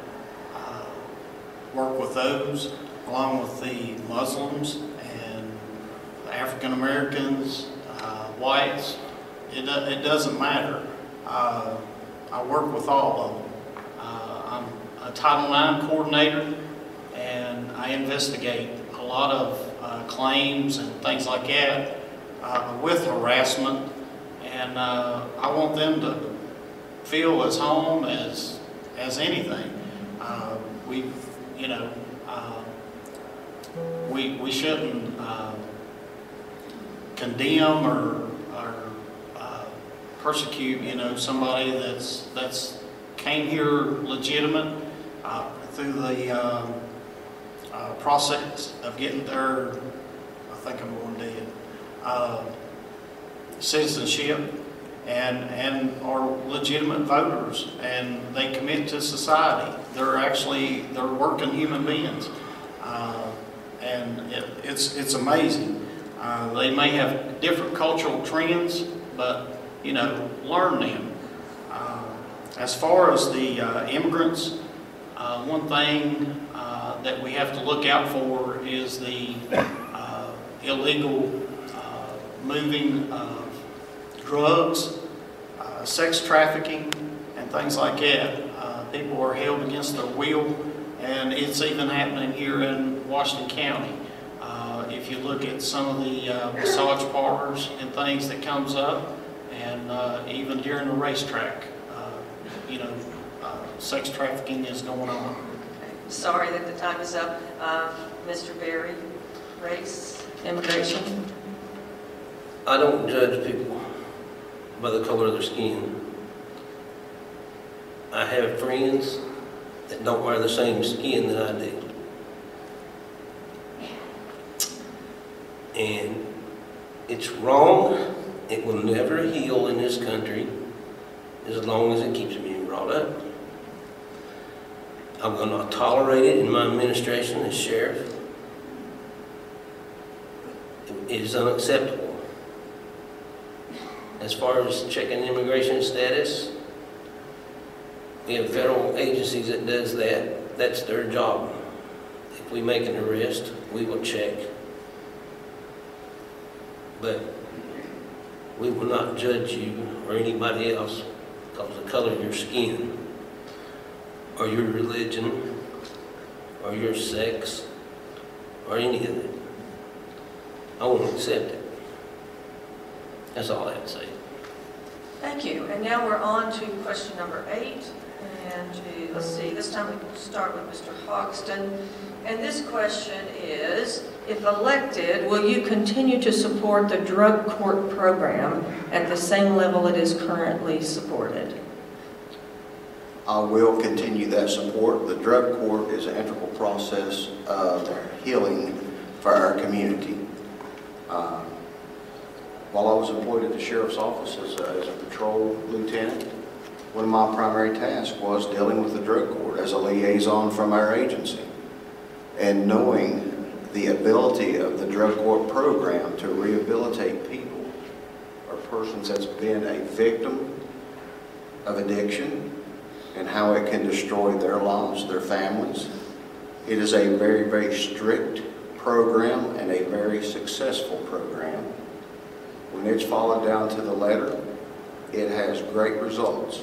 uh, work with those along with the Muslims and African Americans, uh, whites. It, it doesn't matter. Uh, I work with all of them. Uh, I'm a Title IX coordinator I investigate a lot of uh, claims and things like that uh, with harassment. And uh, I want them to feel as home as, as anything. Uh, We, you know, uh, we, we shouldn't uh, condemn or, or persecute, you know, somebody that's, that's came here legitimate through the um, uh, process of getting their, I think I'm going dead, uh, citizenship and, and are legitimate voters and they commit to society. They're actually, they're working human beings. Uh, and it, it's, it's amazing. Uh, they may have different cultural trends, but, you know, learn them. Uh, as far as the uh, immigrants, uh, one thing that we have to look out for is the uh, illegal uh, moving of drugs, uh, sex trafficking, and things like that. Uh, People are held against their will, and it's even happening here in Washington County. Uh, If you look at some of the massage parlors and things that comes up, and even during the racetrack, you know, sex trafficking is going on. Sorry that the time is up. Um, Mr. Berry, race, immigration. I don't judge people by the color of their skin. I have friends that don't wear the same skin that I do. And it's wrong. It will never heal in this country as long as it keeps being brought up. I will not tolerate it in my administration as sheriff. It is unacceptable. As far as checking immigration status, we have federal agencies that does that. That's their job. If we make an arrest, we will check. But we will not judge you or anybody else because of the color of your skin, or your religion, or your sex, or any of it. I won't accept it. That's all I have to say. Thank you. And now we're on to question number eight. And to, let's see, this time we start with Mr. Hogston. And this question is, if elected, will you continue to support the drug court program at the same level it is currently supported? I will continue that support. The drug court is an integral process of healing for our community. Um, While I was employed at the sheriff's office as a, as a patrol lieutenant, one of my primary tasks was dealing with the drug court as a liaison from our agency. And knowing the ability of the drug court program to rehabilitate people or persons that's been a victim of addiction, and how it can destroy their lives, their families. It is a very, very strict program and a very successful program. When it's followed down to the letter, it has great results.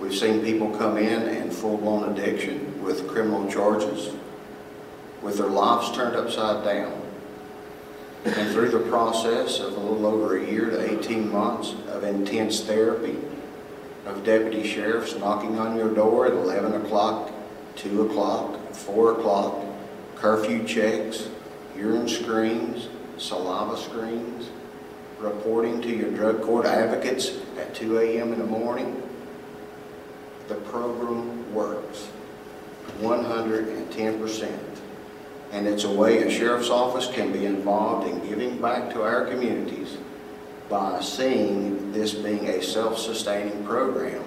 We've seen people come in in full-blown addiction with criminal charges, with their lives turned upside down. And through the process of a little over a year to 18 months of intense therapy, of deputy sheriffs knocking on your door at 11 o'clock, 2 o'clock, 4 o'clock, curfew checks, urine screens, saliva screens, reporting to your drug court advocates at 2 a.m. in the morning. The program works 110%. And it's a way a sheriff's office can be involved in giving back to our communities by seeing this being a self-sustaining program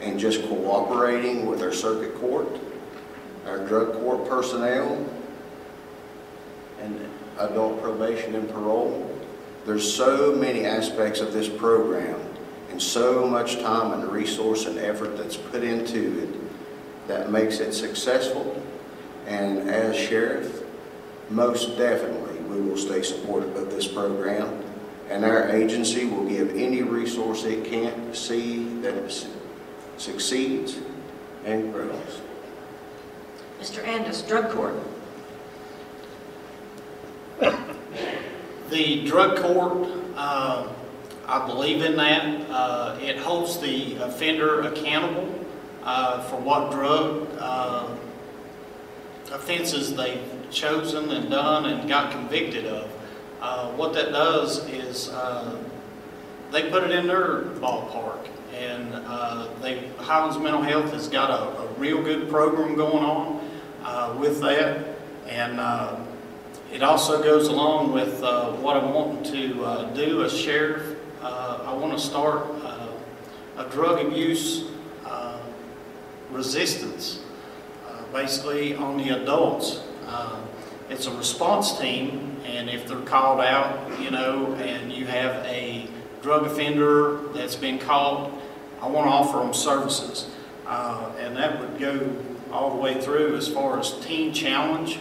and just cooperating with our circuit court, our drug court personnel, and adult probation and parole. There's so many aspects of this program and so much time and resource and effort that's put into it that makes it successful. And as sheriff, most definitely, we will stay supportive of this program and our agency will give any resource it can to see that it succeeds and grows. Mr. Andis, drug court. The drug court, uh, I believe in that. Uh, It holds the offender accountable uh, for what drug uh, offenses they've chosen and done and got convicted of. Uh, What that does is uh, they put it in their ballpark. And uh, they, Highlands Mental Health has got a a real good program going on uh, with that. And uh, it also goes along with what I'm wanting to do as sheriff. I want to start a drug abuse resistance, basically on the adults. It's a response team, and if they're called out, you know, and you have a drug offender that's been caught, I want to offer them services. Uh, And that would go all the way through as far as teen challenge,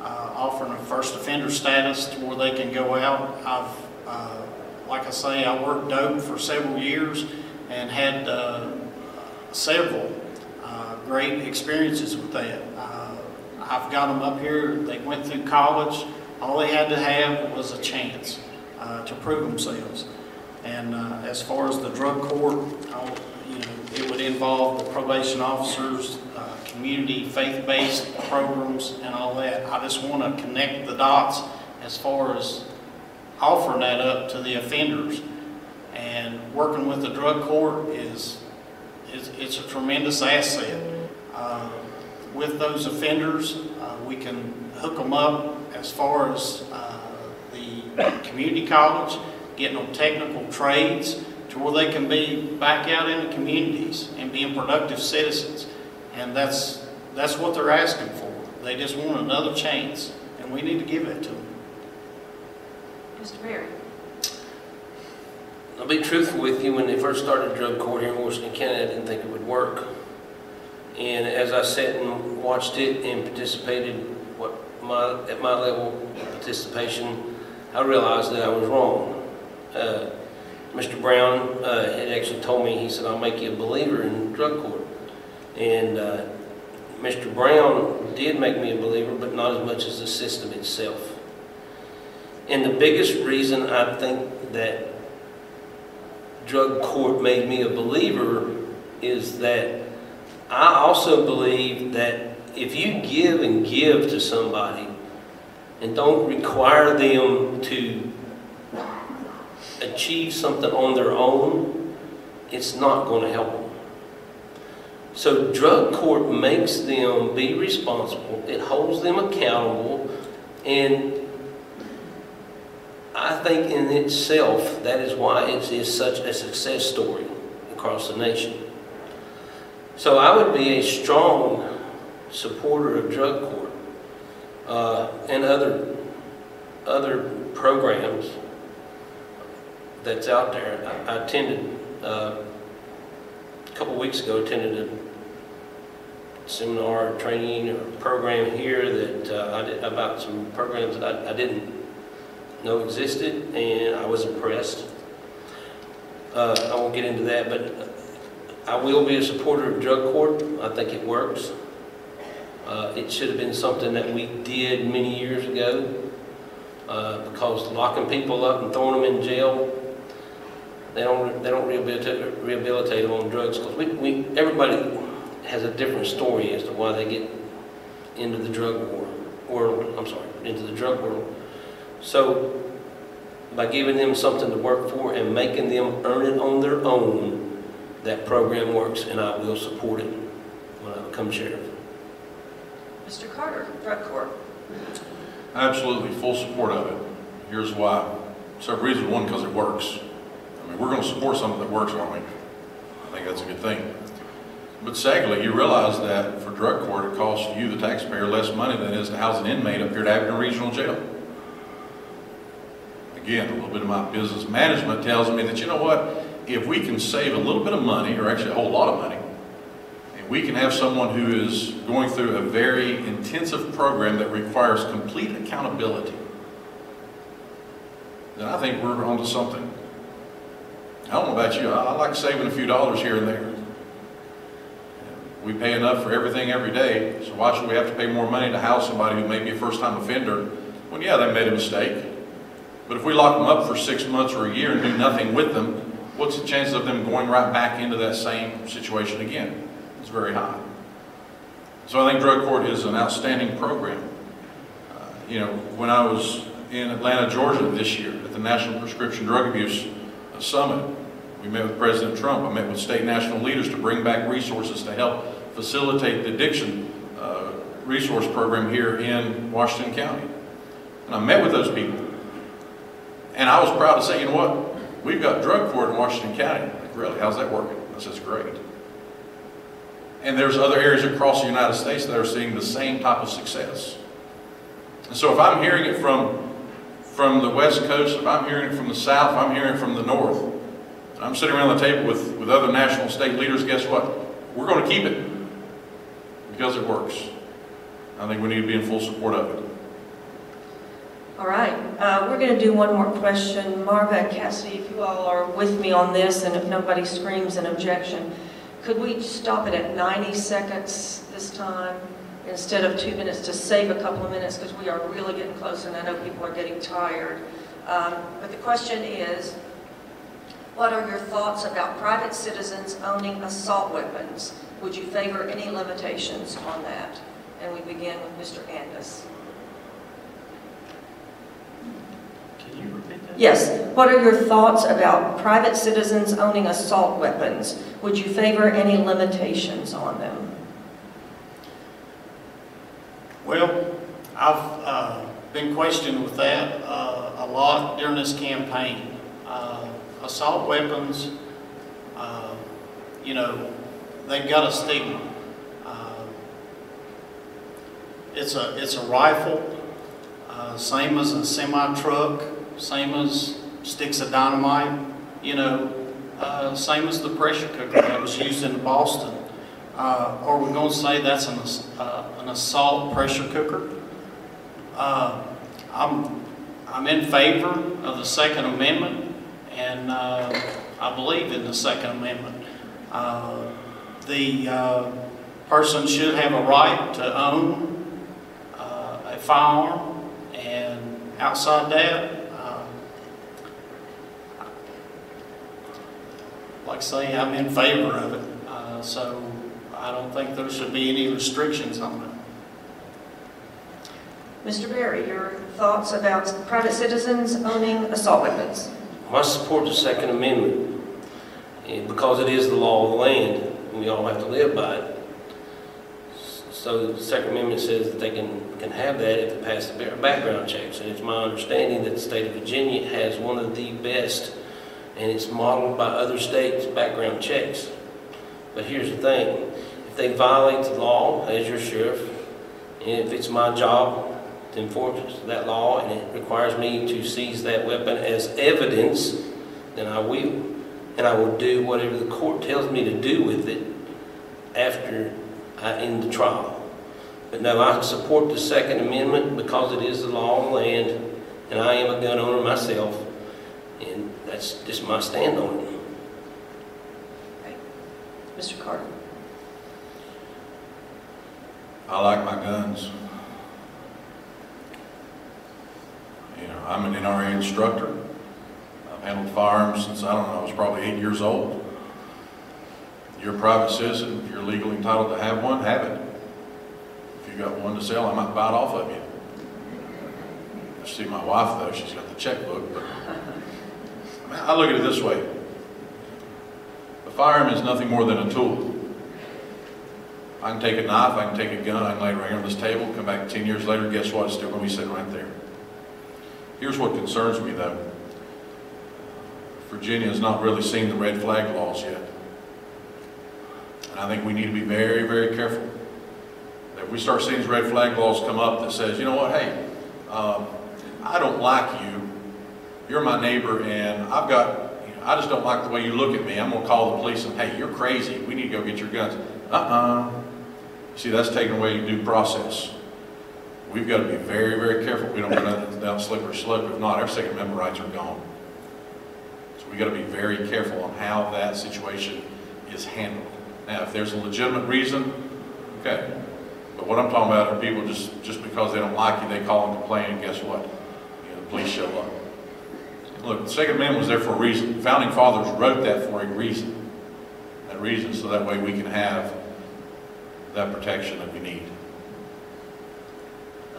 uh, offering a first offender status to where they can go out. I've, uh, like I say, I worked dope for several years and had uh, several uh, great experiences with that. Uh, I've got them up here, they went through college, all they had to have was a chance uh, to prove themselves. And uh, as far as the drug court, you know, it would involve the probation officers, uh, community faith-based programs and all that. I just want to connect the dots as far as offering that up to the offenders. And working with the drug court is, is, it's a tremendous asset. Uh, With those offenders, uh, we can hook them up as far as uh, the community college, getting on technical trades to where they can be back out in the communities and being productive citizens. And that's, that's what they're asking for. They just want another chance, and we need to give it to them. Mr. Berry. I'll be truthful with you, when they first started drug court here in Washington County, I didn't think it would work. And as I sat and watched it and participated, what my, at my level of participation, I realized that I was wrong. Uh, Mr. Brown uh, had actually told me, he said, I'll make you a believer in drug court. And uh, Mr. Brown did make me a believer, but not as much as the system itself. And the biggest reason I think that drug court made me a believer is that I also believe that if you give and give to somebody and don't require them to achieve something on their own, it's not going to help them. So drug court makes them be responsible, it holds them accountable, and I think in itself, that is why it is such a success story across the nation. So I would be a strong supporter of drug court uh, and other other programs that's out there. I, I attended uh, a couple weeks ago. Attended a seminar, or training, or program here that uh, did about some programs that I, I didn't know existed, and I was impressed. Uh, I won't get into that, but I will be a supporter of drug court. I think it works. Uh, it should have been something that we did many years ago uh, because locking people up and throwing them in jail, they don't they don't rehabilitate, rehabilitate them on drugs because we, we everybody has a different story as to why they get into the drug war world. I'm sorry, into the drug world. So by giving them something to work for and making them earn it on their own, that program works, and I will support it when I become sheriff. Mr. Carter, drug court. Absolutely, full support of it. Here's why. Several reasons. One, because it works. I mean, we're going to support something that works, aren't we? I think that's a good thing. But secondly, you realize that for drug court, it costs you, the taxpayer, less money than it is to house an inmate up here at Abingdon Regional Jail. Again, a little bit of my business management tells me that, you know what, if we can save a little bit of money, or actually a whole lot of money, we can have someone who is going through a very intensive program that requires complete accountability, then I think we're onto something. I don't know about you, I, like saving a few dollars here and there. We pay enough for everything every day, so why should we have to pay more money to house somebody who may be a first-time offender when, yeah, they made a mistake. But if we lock them up for six months or a year and do nothing with them, what's the chances of them going right back into that same situation again? It's very high. So I think drug court is an outstanding program. Uh, you know, when I was in Atlanta, Georgia this year at the National Prescription Drug Abuse Summit, we met with President Trump. I met with state national leaders to bring back resources to help facilitate the addiction uh, resource program here in Washington County. And I met with those people. And I was proud to say, you know what? We've got drug court in Washington County. Like, really? How's that working? I said, it's great. And there's other areas across the United States that are seeing the same type of success. And so if I'm hearing it from, from the West Coast, if I'm hearing it from the South, if I'm hearing it from the North, and I'm sitting around the table with, with other national state leaders, guess what? We're going to keep it because it works. I think we need to be in full support of it. All right, uh, we're going to do one more question. Marva and Cassidy, if you all are with me on this, and if nobody screams an objection, could we stop it at 90 seconds this time instead of two minutes to save a couple of minutes because we are really getting close and I know people are getting tired. Um, but the question is, what are your thoughts about private citizens owning assault weapons? Would you favor any limitations on that? And we begin with Mr. Andis. Can you? Yes. What are your thoughts about private citizens owning assault weapons? Would you favor any limitations on them? Well, I've uh, been questioned with that uh, a lot during this campaign. Uh, Assault weapons, uh, you know, they've got a stigma. Uh, It's a, it's a rifle, uh, same as a semi-truck, same as sticks of dynamite, you know, uh, same as the pressure cooker that was used in Boston. Uh, Are we going to say that's an uh, an assault pressure cooker? Uh, I'm, I'm in favor of the Second Amendment, and uh, I believe in the Second Amendment. Uh, The uh, person should have a right to own a firearm, and outside that, uh, like I say, I'm in favor of it. Uh, So I don't think there should be any restrictions on it. Mr. Berry, your thoughts about private citizens owning assault weapons? I support the Second Amendment, because it is the law of the land, and we all have to live by it. So the Second Amendment says that they can, can have that if they pass the background checks. And it's my understanding that the state of Virginia has one of the best, and it's modeled by other states' background checks. But here's the thing, if they violate the law as your sheriff, and if it's my job to enforce that law and it requires me to seize that weapon as evidence, then I will. And I will do whatever the court tells me to do with it after I end the trial. But no, I support the Second Amendment because it is the law of the land and I am a gun owner myself. And that's just my stand on it. Mr. Carter? I like my guns. You know, I'm an NRA instructor. I've handled firearms since, I don't know, I was probably eight years old. You're a private citizen, if you're legally entitled to have one, have it. If you got one to sell, I might buy it off of you. I see my wife though, she's got the checkbook, but, I look at it this way. A firearm is nothing more than a tool. I can take a knife, I can take a gun, I can lay it right here on this table, come back 10 years later, guess what? It's still going to be sitting right there. Here's what concerns me though. Virginia has not really seen the red flag laws yet. And I think we need to be very, very careful. If we start seeing these red flag laws come up that says, you know what, hey, um, I don't like you, you're my neighbor, and I've got, you know, I just don't like the way you look at me, I'm gonna call the police and, hey, you're crazy, we need to go get your guns. Uh-uh. See, that's taking away due process. We've got to be very, very careful we don't go down slippery slope. If not, our Second Amendment rights are gone. So we've got to be very careful on how that situation is handled. Now, if there's a legitimate reason, okay. But what I'm talking about are people just, just because they don't like you, they call and complain, and guess what? You know, the police show up. Look, the Second Amendment was there for a reason. The Founding fathers wrote that for a reason. That reason so that way we can have that protection that we need.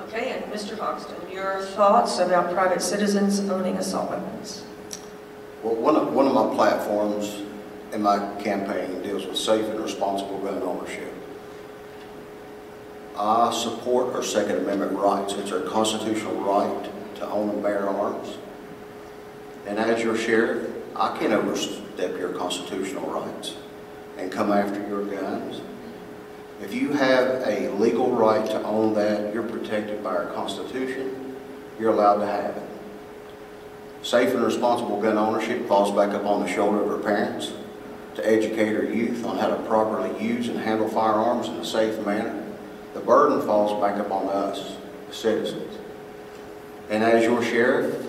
Okay, and Mr. Hogston, your thoughts about private citizens owning assault weapons? Well, one of, one of my platforms in my campaign deals with safe and responsible gun ownership. I support our Second Amendment rights. It's our constitutional right to own and bear arms. And as your sheriff, I can't overstep your constitutional rights and come after your guns. If you have a legal right to own that, you're protected by our Constitution, you're allowed to have it. Safe and responsible gun ownership falls back up on the shoulder of our parents to educate our youth on how to properly use and handle firearms in a safe manner. The burden falls back up on us, the citizens. And as your sheriff,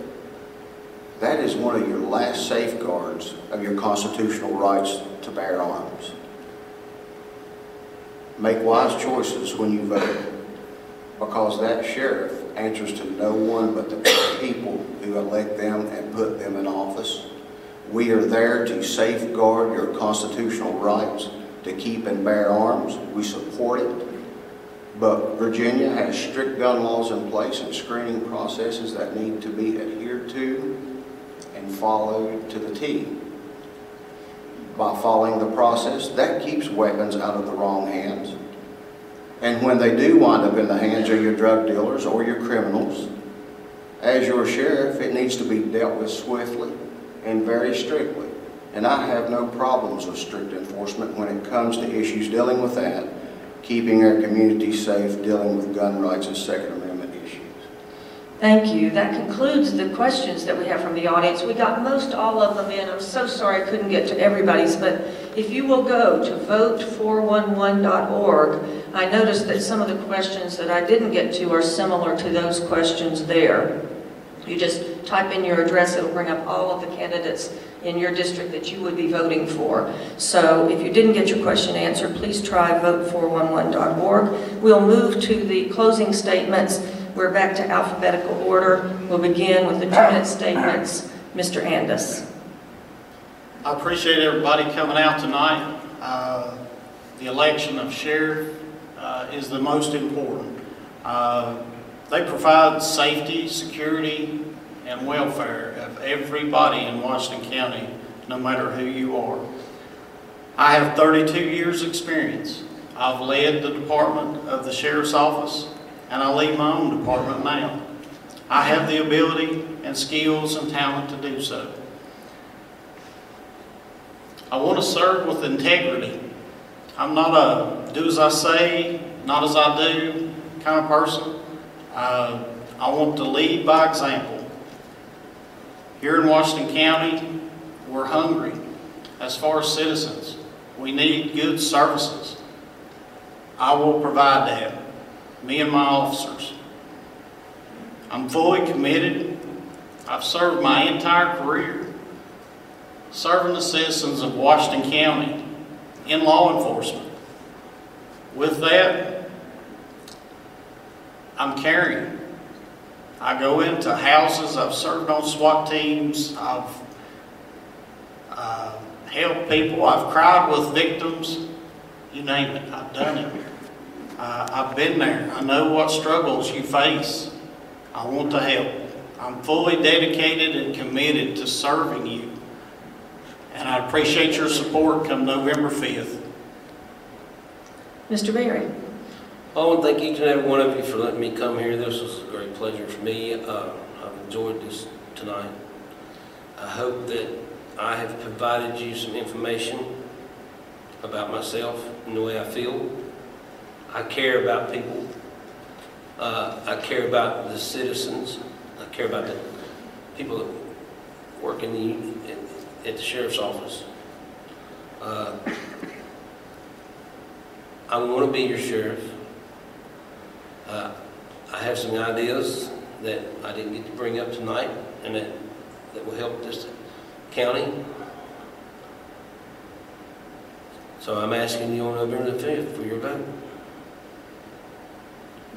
that is one of your last safeguards of your constitutional rights to bear arms. Make wise choices when you vote, because that sheriff answers to no one but the people who elect them and put them in office. We are there to safeguard your constitutional rights to keep and bear arms. We support it. But Virginia has strict gun laws in place and screening processes that need to be adhered to followed to the T by following the process, that keeps weapons out of the wrong hands. And when they do wind up in the hands of your drug dealers or your criminals, as your sheriff, it needs to be dealt with swiftly and very strictly. And I have no problems with strict enforcement when it comes to issues dealing with that, keeping our community safe, dealing with gun rights and Second. Thank you. That concludes the questions that we have from the audience. We got most all of them in. I'm so sorry I couldn't get to everybody's, but if you will go to vote411.org, I noticed that some of the questions that I didn't get to are similar to those questions there. You just type in your address, it'll bring up all of the candidates in your district that you would be voting for. So if you didn't get your question answered, please try vote411.org. We'll move to the closing statements. We're back to alphabetical order. We'll begin with the two-minute statements. Mr. Andis. I appreciate everybody coming out tonight. Uh, The election of sheriff uh, is the most important. Uh, They provide safety, security, and welfare of everybody in Washington County, no matter who you are. I have 32 years' experience. I've led the department of the sheriff's office, and I lead my own department now. I have the ability and skills and talent to do so. I want to serve with integrity. I'm not a do as I say, not as I do kind of person. Uh, I want to lead by example. Here in Washington County, we're hungry as far as citizens. We need good services. I will provide that, me and my officers. I'm fully committed. I've served my entire career serving the citizens of Washington County in law enforcement. With that, I'm caring. I go into houses, I've served on SWAT teams, I've uh, helped people, I've cried with victims, you name it, I've done it. Uh, I've been there, I know what struggles you face. I want to help. I'm fully dedicated and committed to serving you. And I appreciate your support come November 5th. Mr. Berry? I want to thank each and every one of you for letting me come here. This was a great pleasure for me. Uh, I've enjoyed this tonight. I hope that I have provided you some information about myself and the way I feel. I care about people. Uh, I care about the citizens. I care about the people that work in the, at the sheriff's office. Uh, I want to be your sheriff. Uh, I have some ideas that I didn't get to bring up tonight and that, that will help this county. So I'm asking you on November the 5th for your vote.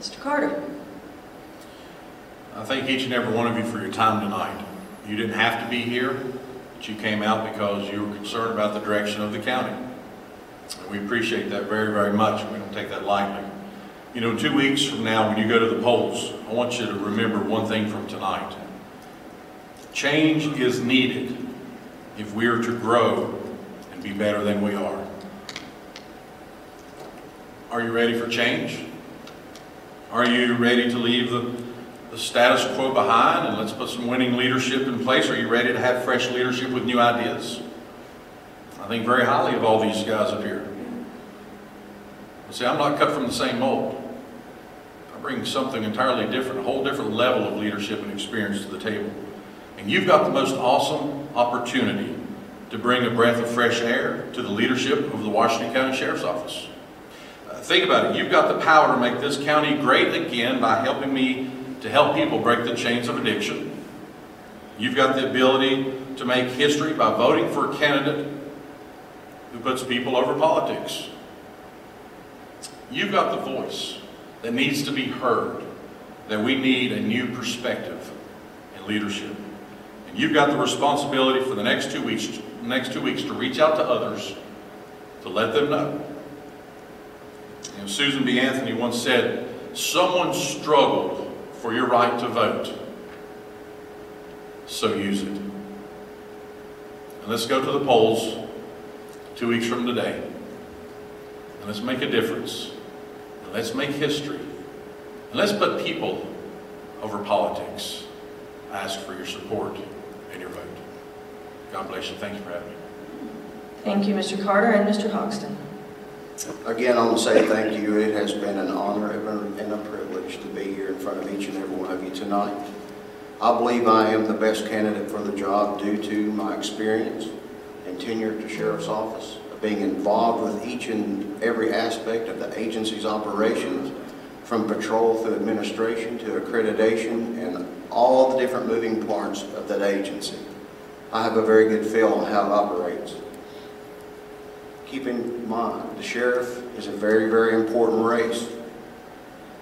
Mr. Carter? I thank each and every one of you for your time tonight. You didn't have to be here, but you came out because you were concerned about the direction of the county. And we appreciate that very, very much. We don't take that lightly. You know, two weeks from now, when you go to the polls, I want you to remember one thing from tonight. Change is needed if we are to grow and be better than we are. Are you ready for change? Are you ready to leave the, the status quo behind and let's put some winning leadership in place? Are you ready to have fresh leadership with new ideas? I think very highly of all these guys up here. But see, I'm not cut from the same mold. I bring something entirely different, a whole different level of leadership and experience to the table. And you've got the most awesome opportunity to bring a breath of fresh air to the leadership of the Washington County Sheriff's Office. Think about it. You've got the power to make this county great again by helping me to help people break the chains of addiction. You've got the ability to make history by voting for a candidate who puts people over politics. You've got the voice that needs to be heard, that we need a new perspective in leadership. And you've got the responsibility for the next two weeks, next two weeks to reach out to others, to let them know. You know, Susan B. Anthony once said, someone struggled for your right to vote, so use it. And let's go to the polls two weeks from today. And let's make a difference. And let's make history. And let's put people over politics. I ask for your support and your vote. God bless you. Thank you for having me. Thank you, Mr. Carter and Mr. Hogston. Again, I want to say thank you. It has been an honor and a privilege to be here in front of each and every one of you tonight. I believe I am the best candidate for the job due to my experience and tenure at the Sheriff's Office, being involved with each and every aspect of the agency's operations, from patrol through administration to accreditation and all the different moving parts of that agency. I have a very good feel on how it operates. Keep in mind, the sheriff is a very, very important race.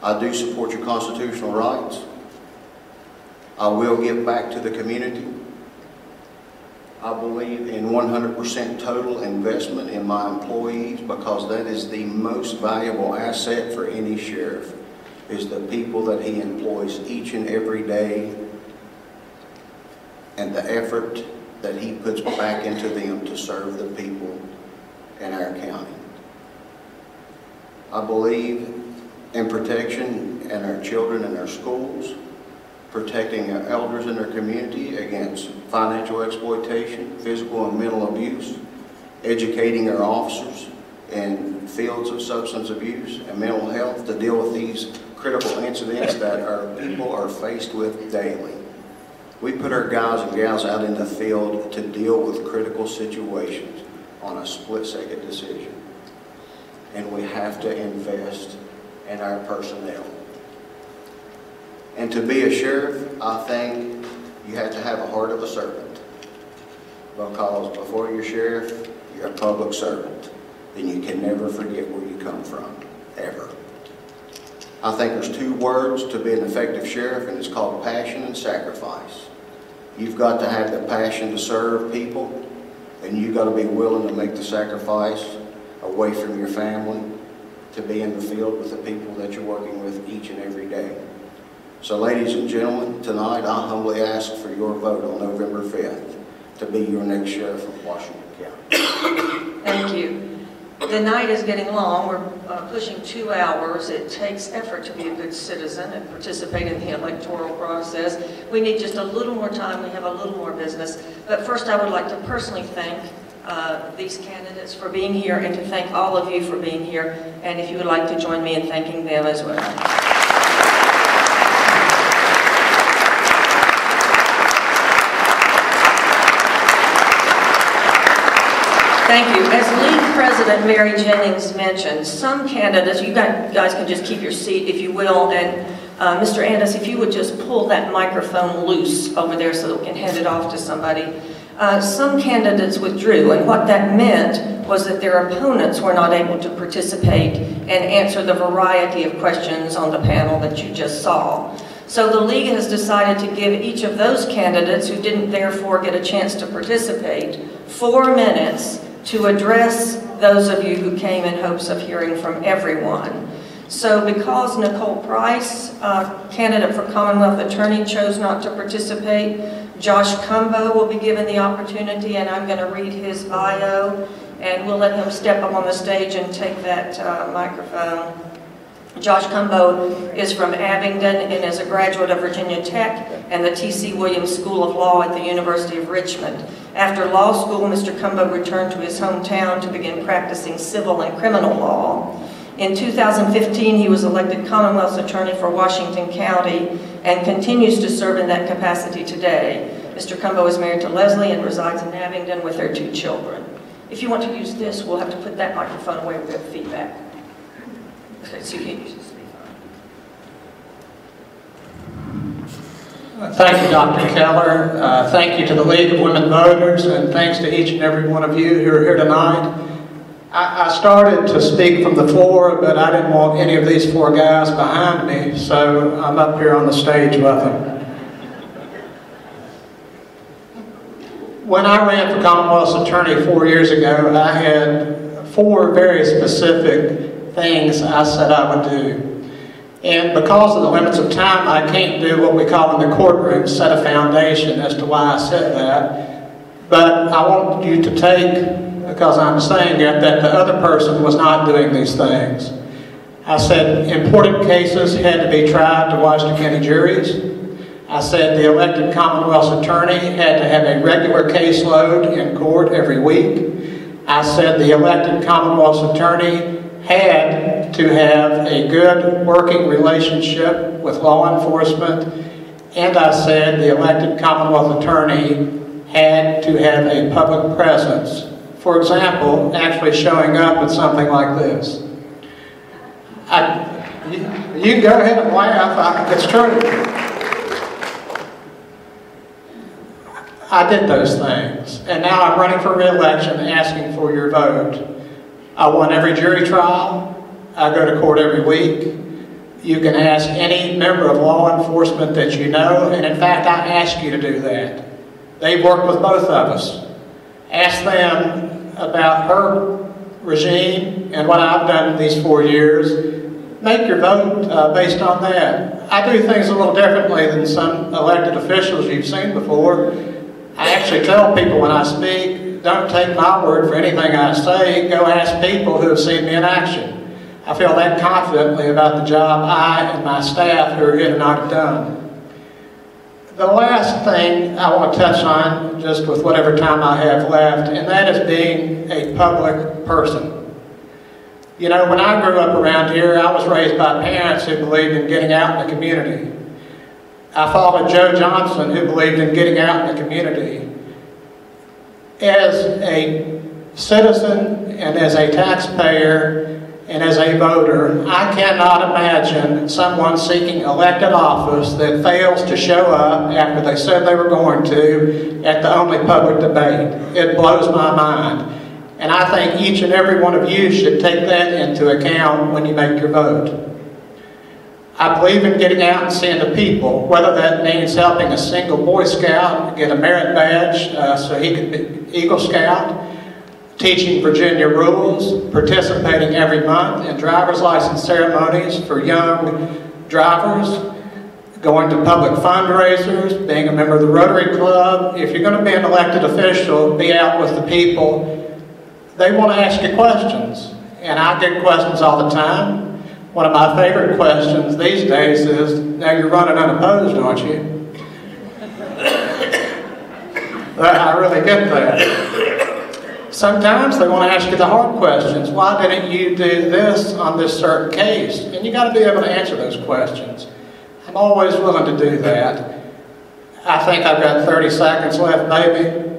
I do support your constitutional rights. I will give back to the community. I believe in 100% total investment in my employees because that is the most valuable asset for any sheriff, is the people that he employs each and every day and the effort that he puts back into them to serve the people in our county. I believe in protection in our children and our schools, protecting our elders in our community against financial exploitation, physical and mental abuse, educating our officers in fields of substance abuse and mental health to deal with these critical incidents that our people are faced with daily. We put our guys and gals out in the field to deal with critical situations on a split-second decision. And we have to invest in our personnel. And to be a sheriff, I think you have to have a heart of a servant. Because before you're sheriff, you're a public servant. And you can never forget where you come from, ever. I think there's two words to be an effective sheriff, and it's called passion and sacrifice. You've got to have the passion to serve people, and you've got to be willing to make the sacrifice away from your family to be in the field with the people that you're working with each and every day. So ladies and gentlemen, tonight I humbly ask for your vote on November 5th to be your next sheriff of Washington County. Thank you. The night is getting long. We're uh, pushing two hours. It takes effort to be a good citizen and participate in the electoral process. We need just a little more time. We have a little more business. But first, I would like to personally thank uh, these candidates for being here and to thank all of you for being here. And if you would like to join me in thanking them as well. Thank you. As president Mary Jennings mentioned, some candidates, you guys can just keep your seat if you will, and uh, Mr. Andis, if you would just pull that microphone loose over there so that we can hand it off to somebody. Uh, some candidates withdrew, and what that meant was that their opponents were not able to participate and answer the variety of questions on the panel that you just saw. So the league has decided to give each of those candidates who didn't therefore get a chance to participate four minutes to address those of you who came in hopes of hearing from everyone. So because Nicole Price, uh, candidate for Commonwealth Attorney, chose not to participate, Josh Cumbo will be given the opportunity, and I'm going to read his bio, and we'll let him step up on the stage and take that uh, microphone. Josh Cumbo is from Abingdon and is a graduate of Virginia Tech and the T.C. Williams School of Law at the University of Richmond. After law school, Mr. Cumbo returned to his hometown to begin practicing civil and criminal law. In 2015, he was elected Commonwealth's Attorney for Washington County and continues to serve in that capacity today. Mr. Cumbo is married to Leslie and resides in Abingdon with their two children. If you want to use this, we'll have to put that microphone away with feedback. Thank you, Dr. Keller. Uh, thank you to the League of Women Voters, and thanks to each and every one of you who are here tonight. I, I started to speak from the floor, but I didn't want any of these four guys behind me, so I'm up here on the stage with them. When I ran for Commonwealth's Attorney four years ago, I had four very specific things I said I would do. And because of the limits of time, I can't do what we call in the courtroom, set a foundation as to why I said that. But I want you to take, because I'm saying it, that the other person was not doing these things. I said important cases had to be tried to Washington County juries. I said the elected Commonwealth's attorney had to have a regular caseload in court every week. I said the elected Commonwealth's attorney had to have a good working relationship with law enforcement, and I said the elected Commonwealth attorney had to have a public presence. For example, actually showing up at something like this. I, you, go ahead and laugh, I, it's true. I did those things, and now I'm running for re-election asking for your vote. I won every jury trial. I go to court every week. You can ask any member of law enforcement that you know, and in fact, I ask you to do that. They've worked with both of us. ask them about her regime and what I've done in these four years. Make your vote uh, based on that. I do things a little differently than some elected officials you've seen before. I actually tell people when I speak, don't take my word for anything I say, go ask people who have seen me in action. I feel that confidently about the job I and my staff who are here tonight have done. The last thing I want to touch on, just with whatever time I have left, and that is being a public person. You know, when I grew up around here, I was raised by parents who believed in getting out in the community. I followed Joe Johnson, who believed in getting out in the community. As a citizen and as a taxpayer and as a voter, I cannot imagine someone seeking elected office that fails to show up after they said they were going to at the only public debate. It blows my mind. And I think each and every one of you should take that into account when you make your vote. I believe in getting out and seeing the people, whether that means helping a single Boy Scout get a merit badge uh, so he can be Eagle Scout, teaching Virginia rules, participating every month in driver's license ceremonies for young drivers, going to public fundraisers, being a member of the Rotary Club. If you're going to be an elected official, be out with the people. They want to ask you questions, and I get questions all the time. One of my favorite questions these days is, now you're running unopposed, aren't you? I really get that. Sometimes they want to ask you the hard questions. Why didn't you do this on this certain case? And you got to be able to answer those questions. I'm always willing to do that. I think I've got 30 seconds left, maybe.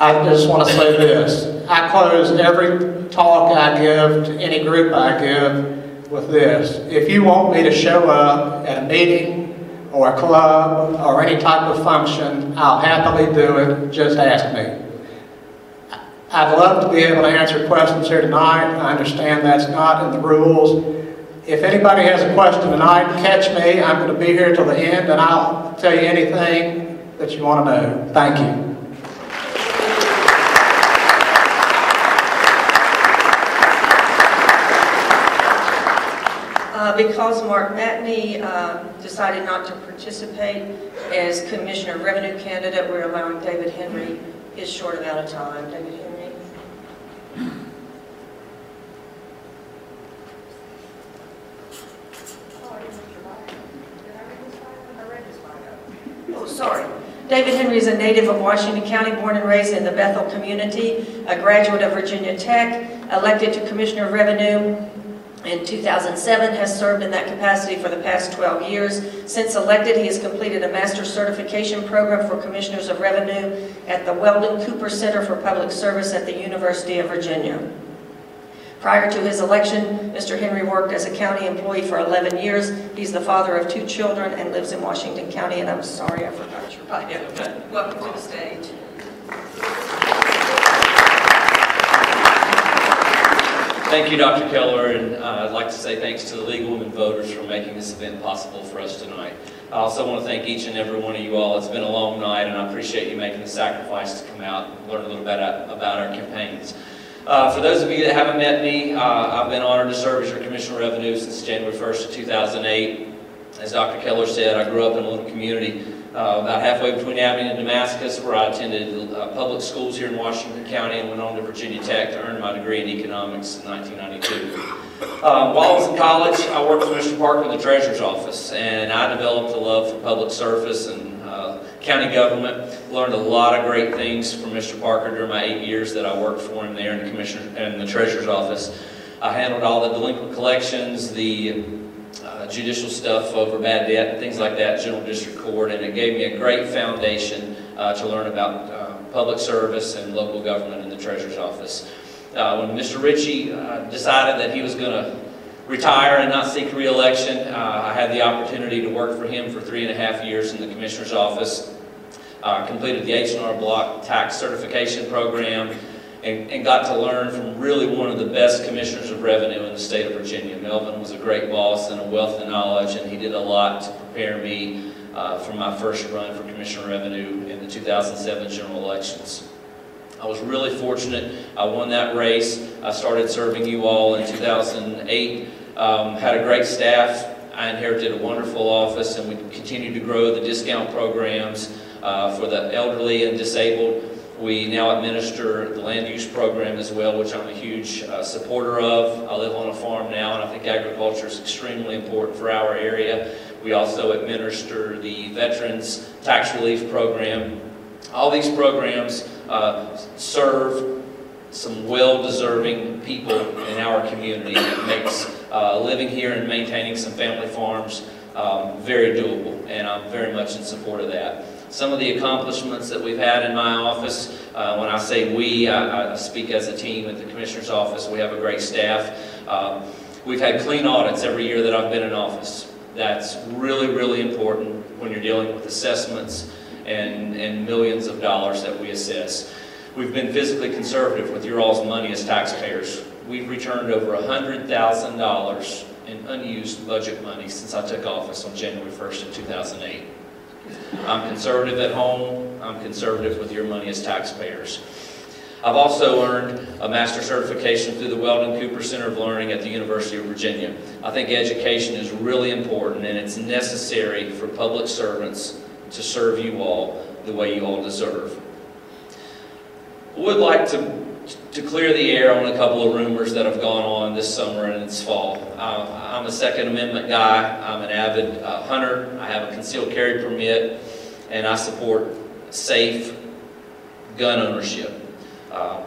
I just want to say this. I close every talk I give to any group I give with this. If you want me to show up at a meeting or a club or any type of function, I'll happily do it. Just ask me. I'd love to be able to answer questions here tonight. I understand that's not in the rules. If anybody has a question tonight, catch me. I'm going to be here till the end and I'll tell you anything that you want to know. Thank you. Uh, Because Mark Matney uh, decided not to participate as Commissioner of Revenue candidate, we're allowing David Henry his short amount of time. David Henry? Oh, sorry. David Henry is a native of Washington County, born and raised in the Bethel community, a graduate of Virginia Tech, elected to Commissioner of Revenue in 2007, has served in that capacity for the past 12 years. Since elected, he has completed a master certification program for Commissioners of Revenue at the Weldon Cooper Center for Public Service at the University of Virginia. Prior to his election, Mr. Henry worked as a county employee for 11 years. He's the father of two children and lives in Washington County, and I'm sorry I forgot your bio, welcome to the stage. Thank you, Dr. Keller, and uh, I'd like to say thanks to the League of Women Voters for making this event possible for us tonight. I also want to thank each and every one of you all. It's been a long night, and I appreciate you making the sacrifice to come out and learn a little bit about our campaigns. Uh, for those of you that haven't met me, uh, I've been honored to serve as your Commissioner of Revenue since January 1st 2008. As Dr. Keller said, I grew up in a little community uh, about halfway between Abingdon and Damascus, where I attended uh, public schools here in Washington County and went on to Virginia Tech to earn my degree in economics in 1992. Um, while I was in college, I worked with Mr. Parker in the Treasurer's Office, and I developed a love for public service and uh, county government. Learned a lot of great things from Mr. Parker during my eight years that I worked for him there in the Commissioner in the Treasurer's Office. I handled all the delinquent collections, the uh, judicial stuff over bad debt and things like that, general district court, and it gave me a great foundation uh, to learn about uh, public service and local government in the treasurer's office. Uh, when Mr. Ritchie uh, decided that he was going to retire and not seek re-election, uh, I had the opportunity to work for him for three and a half years in the commissioner's office. completed the H&R Block tax certification program, and, and, got to learn from really one of the best commissioners of revenue in the state of Virginia. Melvin was a great boss and a wealth of knowledge, and he did a lot to prepare me uh, from my first run for Commissioner of Revenue in the 2007 general elections. I was really fortunate. I won that race. I started serving you all in 2008. Um, had a great staff. I inherited a wonderful office, and we continued to grow the discount programs uh, for the elderly and disabled. We now administer the land use program as well, which I'm a huge uh, supporter of. I live on a farm now, and I think agriculture is extremely important for our area. We also administer the Veterans Tax Relief Program. All these programs uh, serve some well-deserving people in our community. It makes uh, living here and maintaining some family farms um, very doable, and I'm very much in support of that. Some of the accomplishments that we've had in my office, uh, when I say we, I, I, speak as a team at the Commissioner's office. We have a great staff. Uh, we've had clean audits every year that I've been in office. That's really, really important when you're dealing with assessments and, and millions of dollars that we assess. We've been physically conservative with your all's money as taxpayers. We've returned over $100,000 in unused budget money since I took office on January 1st of 2008. I'm conservative at home. I'm conservative with your money as taxpayers. I've also earned a master certification through the Weldon Cooper Center of Learning at the University of Virginia. I think education is really important and it's necessary for public servants to serve you all the way you all deserve. Would like to, to clear the air on a couple of rumors that have gone on this summer and this fall. I'm a Second Amendment guy. I'm an avid uh, hunter. I have a concealed carry permit, and I support safe gun ownership. Uh,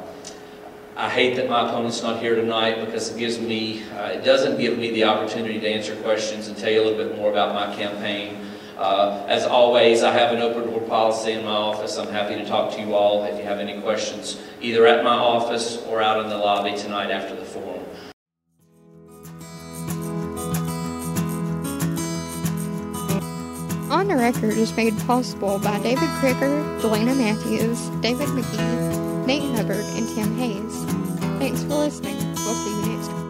I hate that my opponent's not here tonight because it gives me, uh, it doesn't give me the opportunity to answer questions and tell you a little bit more about my campaign. Uh, as always, I have an open door policy in my office. I'm happy to talk to you all if you have any questions, either at my office or out in the lobby tonight after the forum. On the Record is made possible by David Krieger, Delana Matthews, David McGee, Nate Hubbard, and Tim Hayes. Thanks for listening. We'll see you next week.